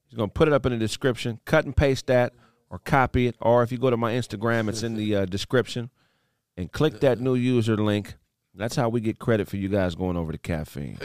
F: he's gonna put it up in the description. Cut and paste that, or copy it, or if you go to my Instagram, it's in the uh, description, and click that new user link. That's how we get credit for you guys going over to caffeine.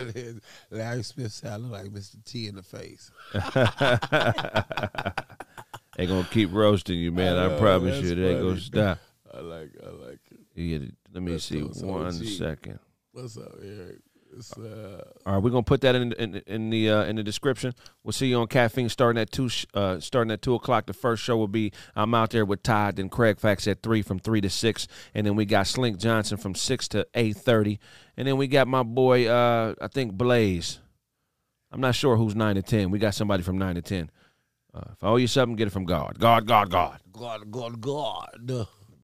J: Larry Smith said I look like Mr. T in the face.
F: they gonna keep roasting you, man. I,
J: know,
F: promise you, they ain't gonna stop.
J: I like I like it.
F: Yeah, let me
J: That's
F: see
J: what's up,
F: one
J: G.
F: second.
J: What's up, Eric? It's, uh,
F: All right, we're gonna put that in in, in the uh, in the description. We'll see you on caffeine starting at two uh, starting at two o'clock. The first show will be I'm out there with Todd, then Craig Facts at three from three to six, and then we got Slink Johnson from six to eight thirty, and then we got my boy uh, I think Blaze. I'm not sure who's nine to ten. We got somebody from nine to ten. Uh, if I owe you something, get it from God. God, God, God.
J: God, God, God.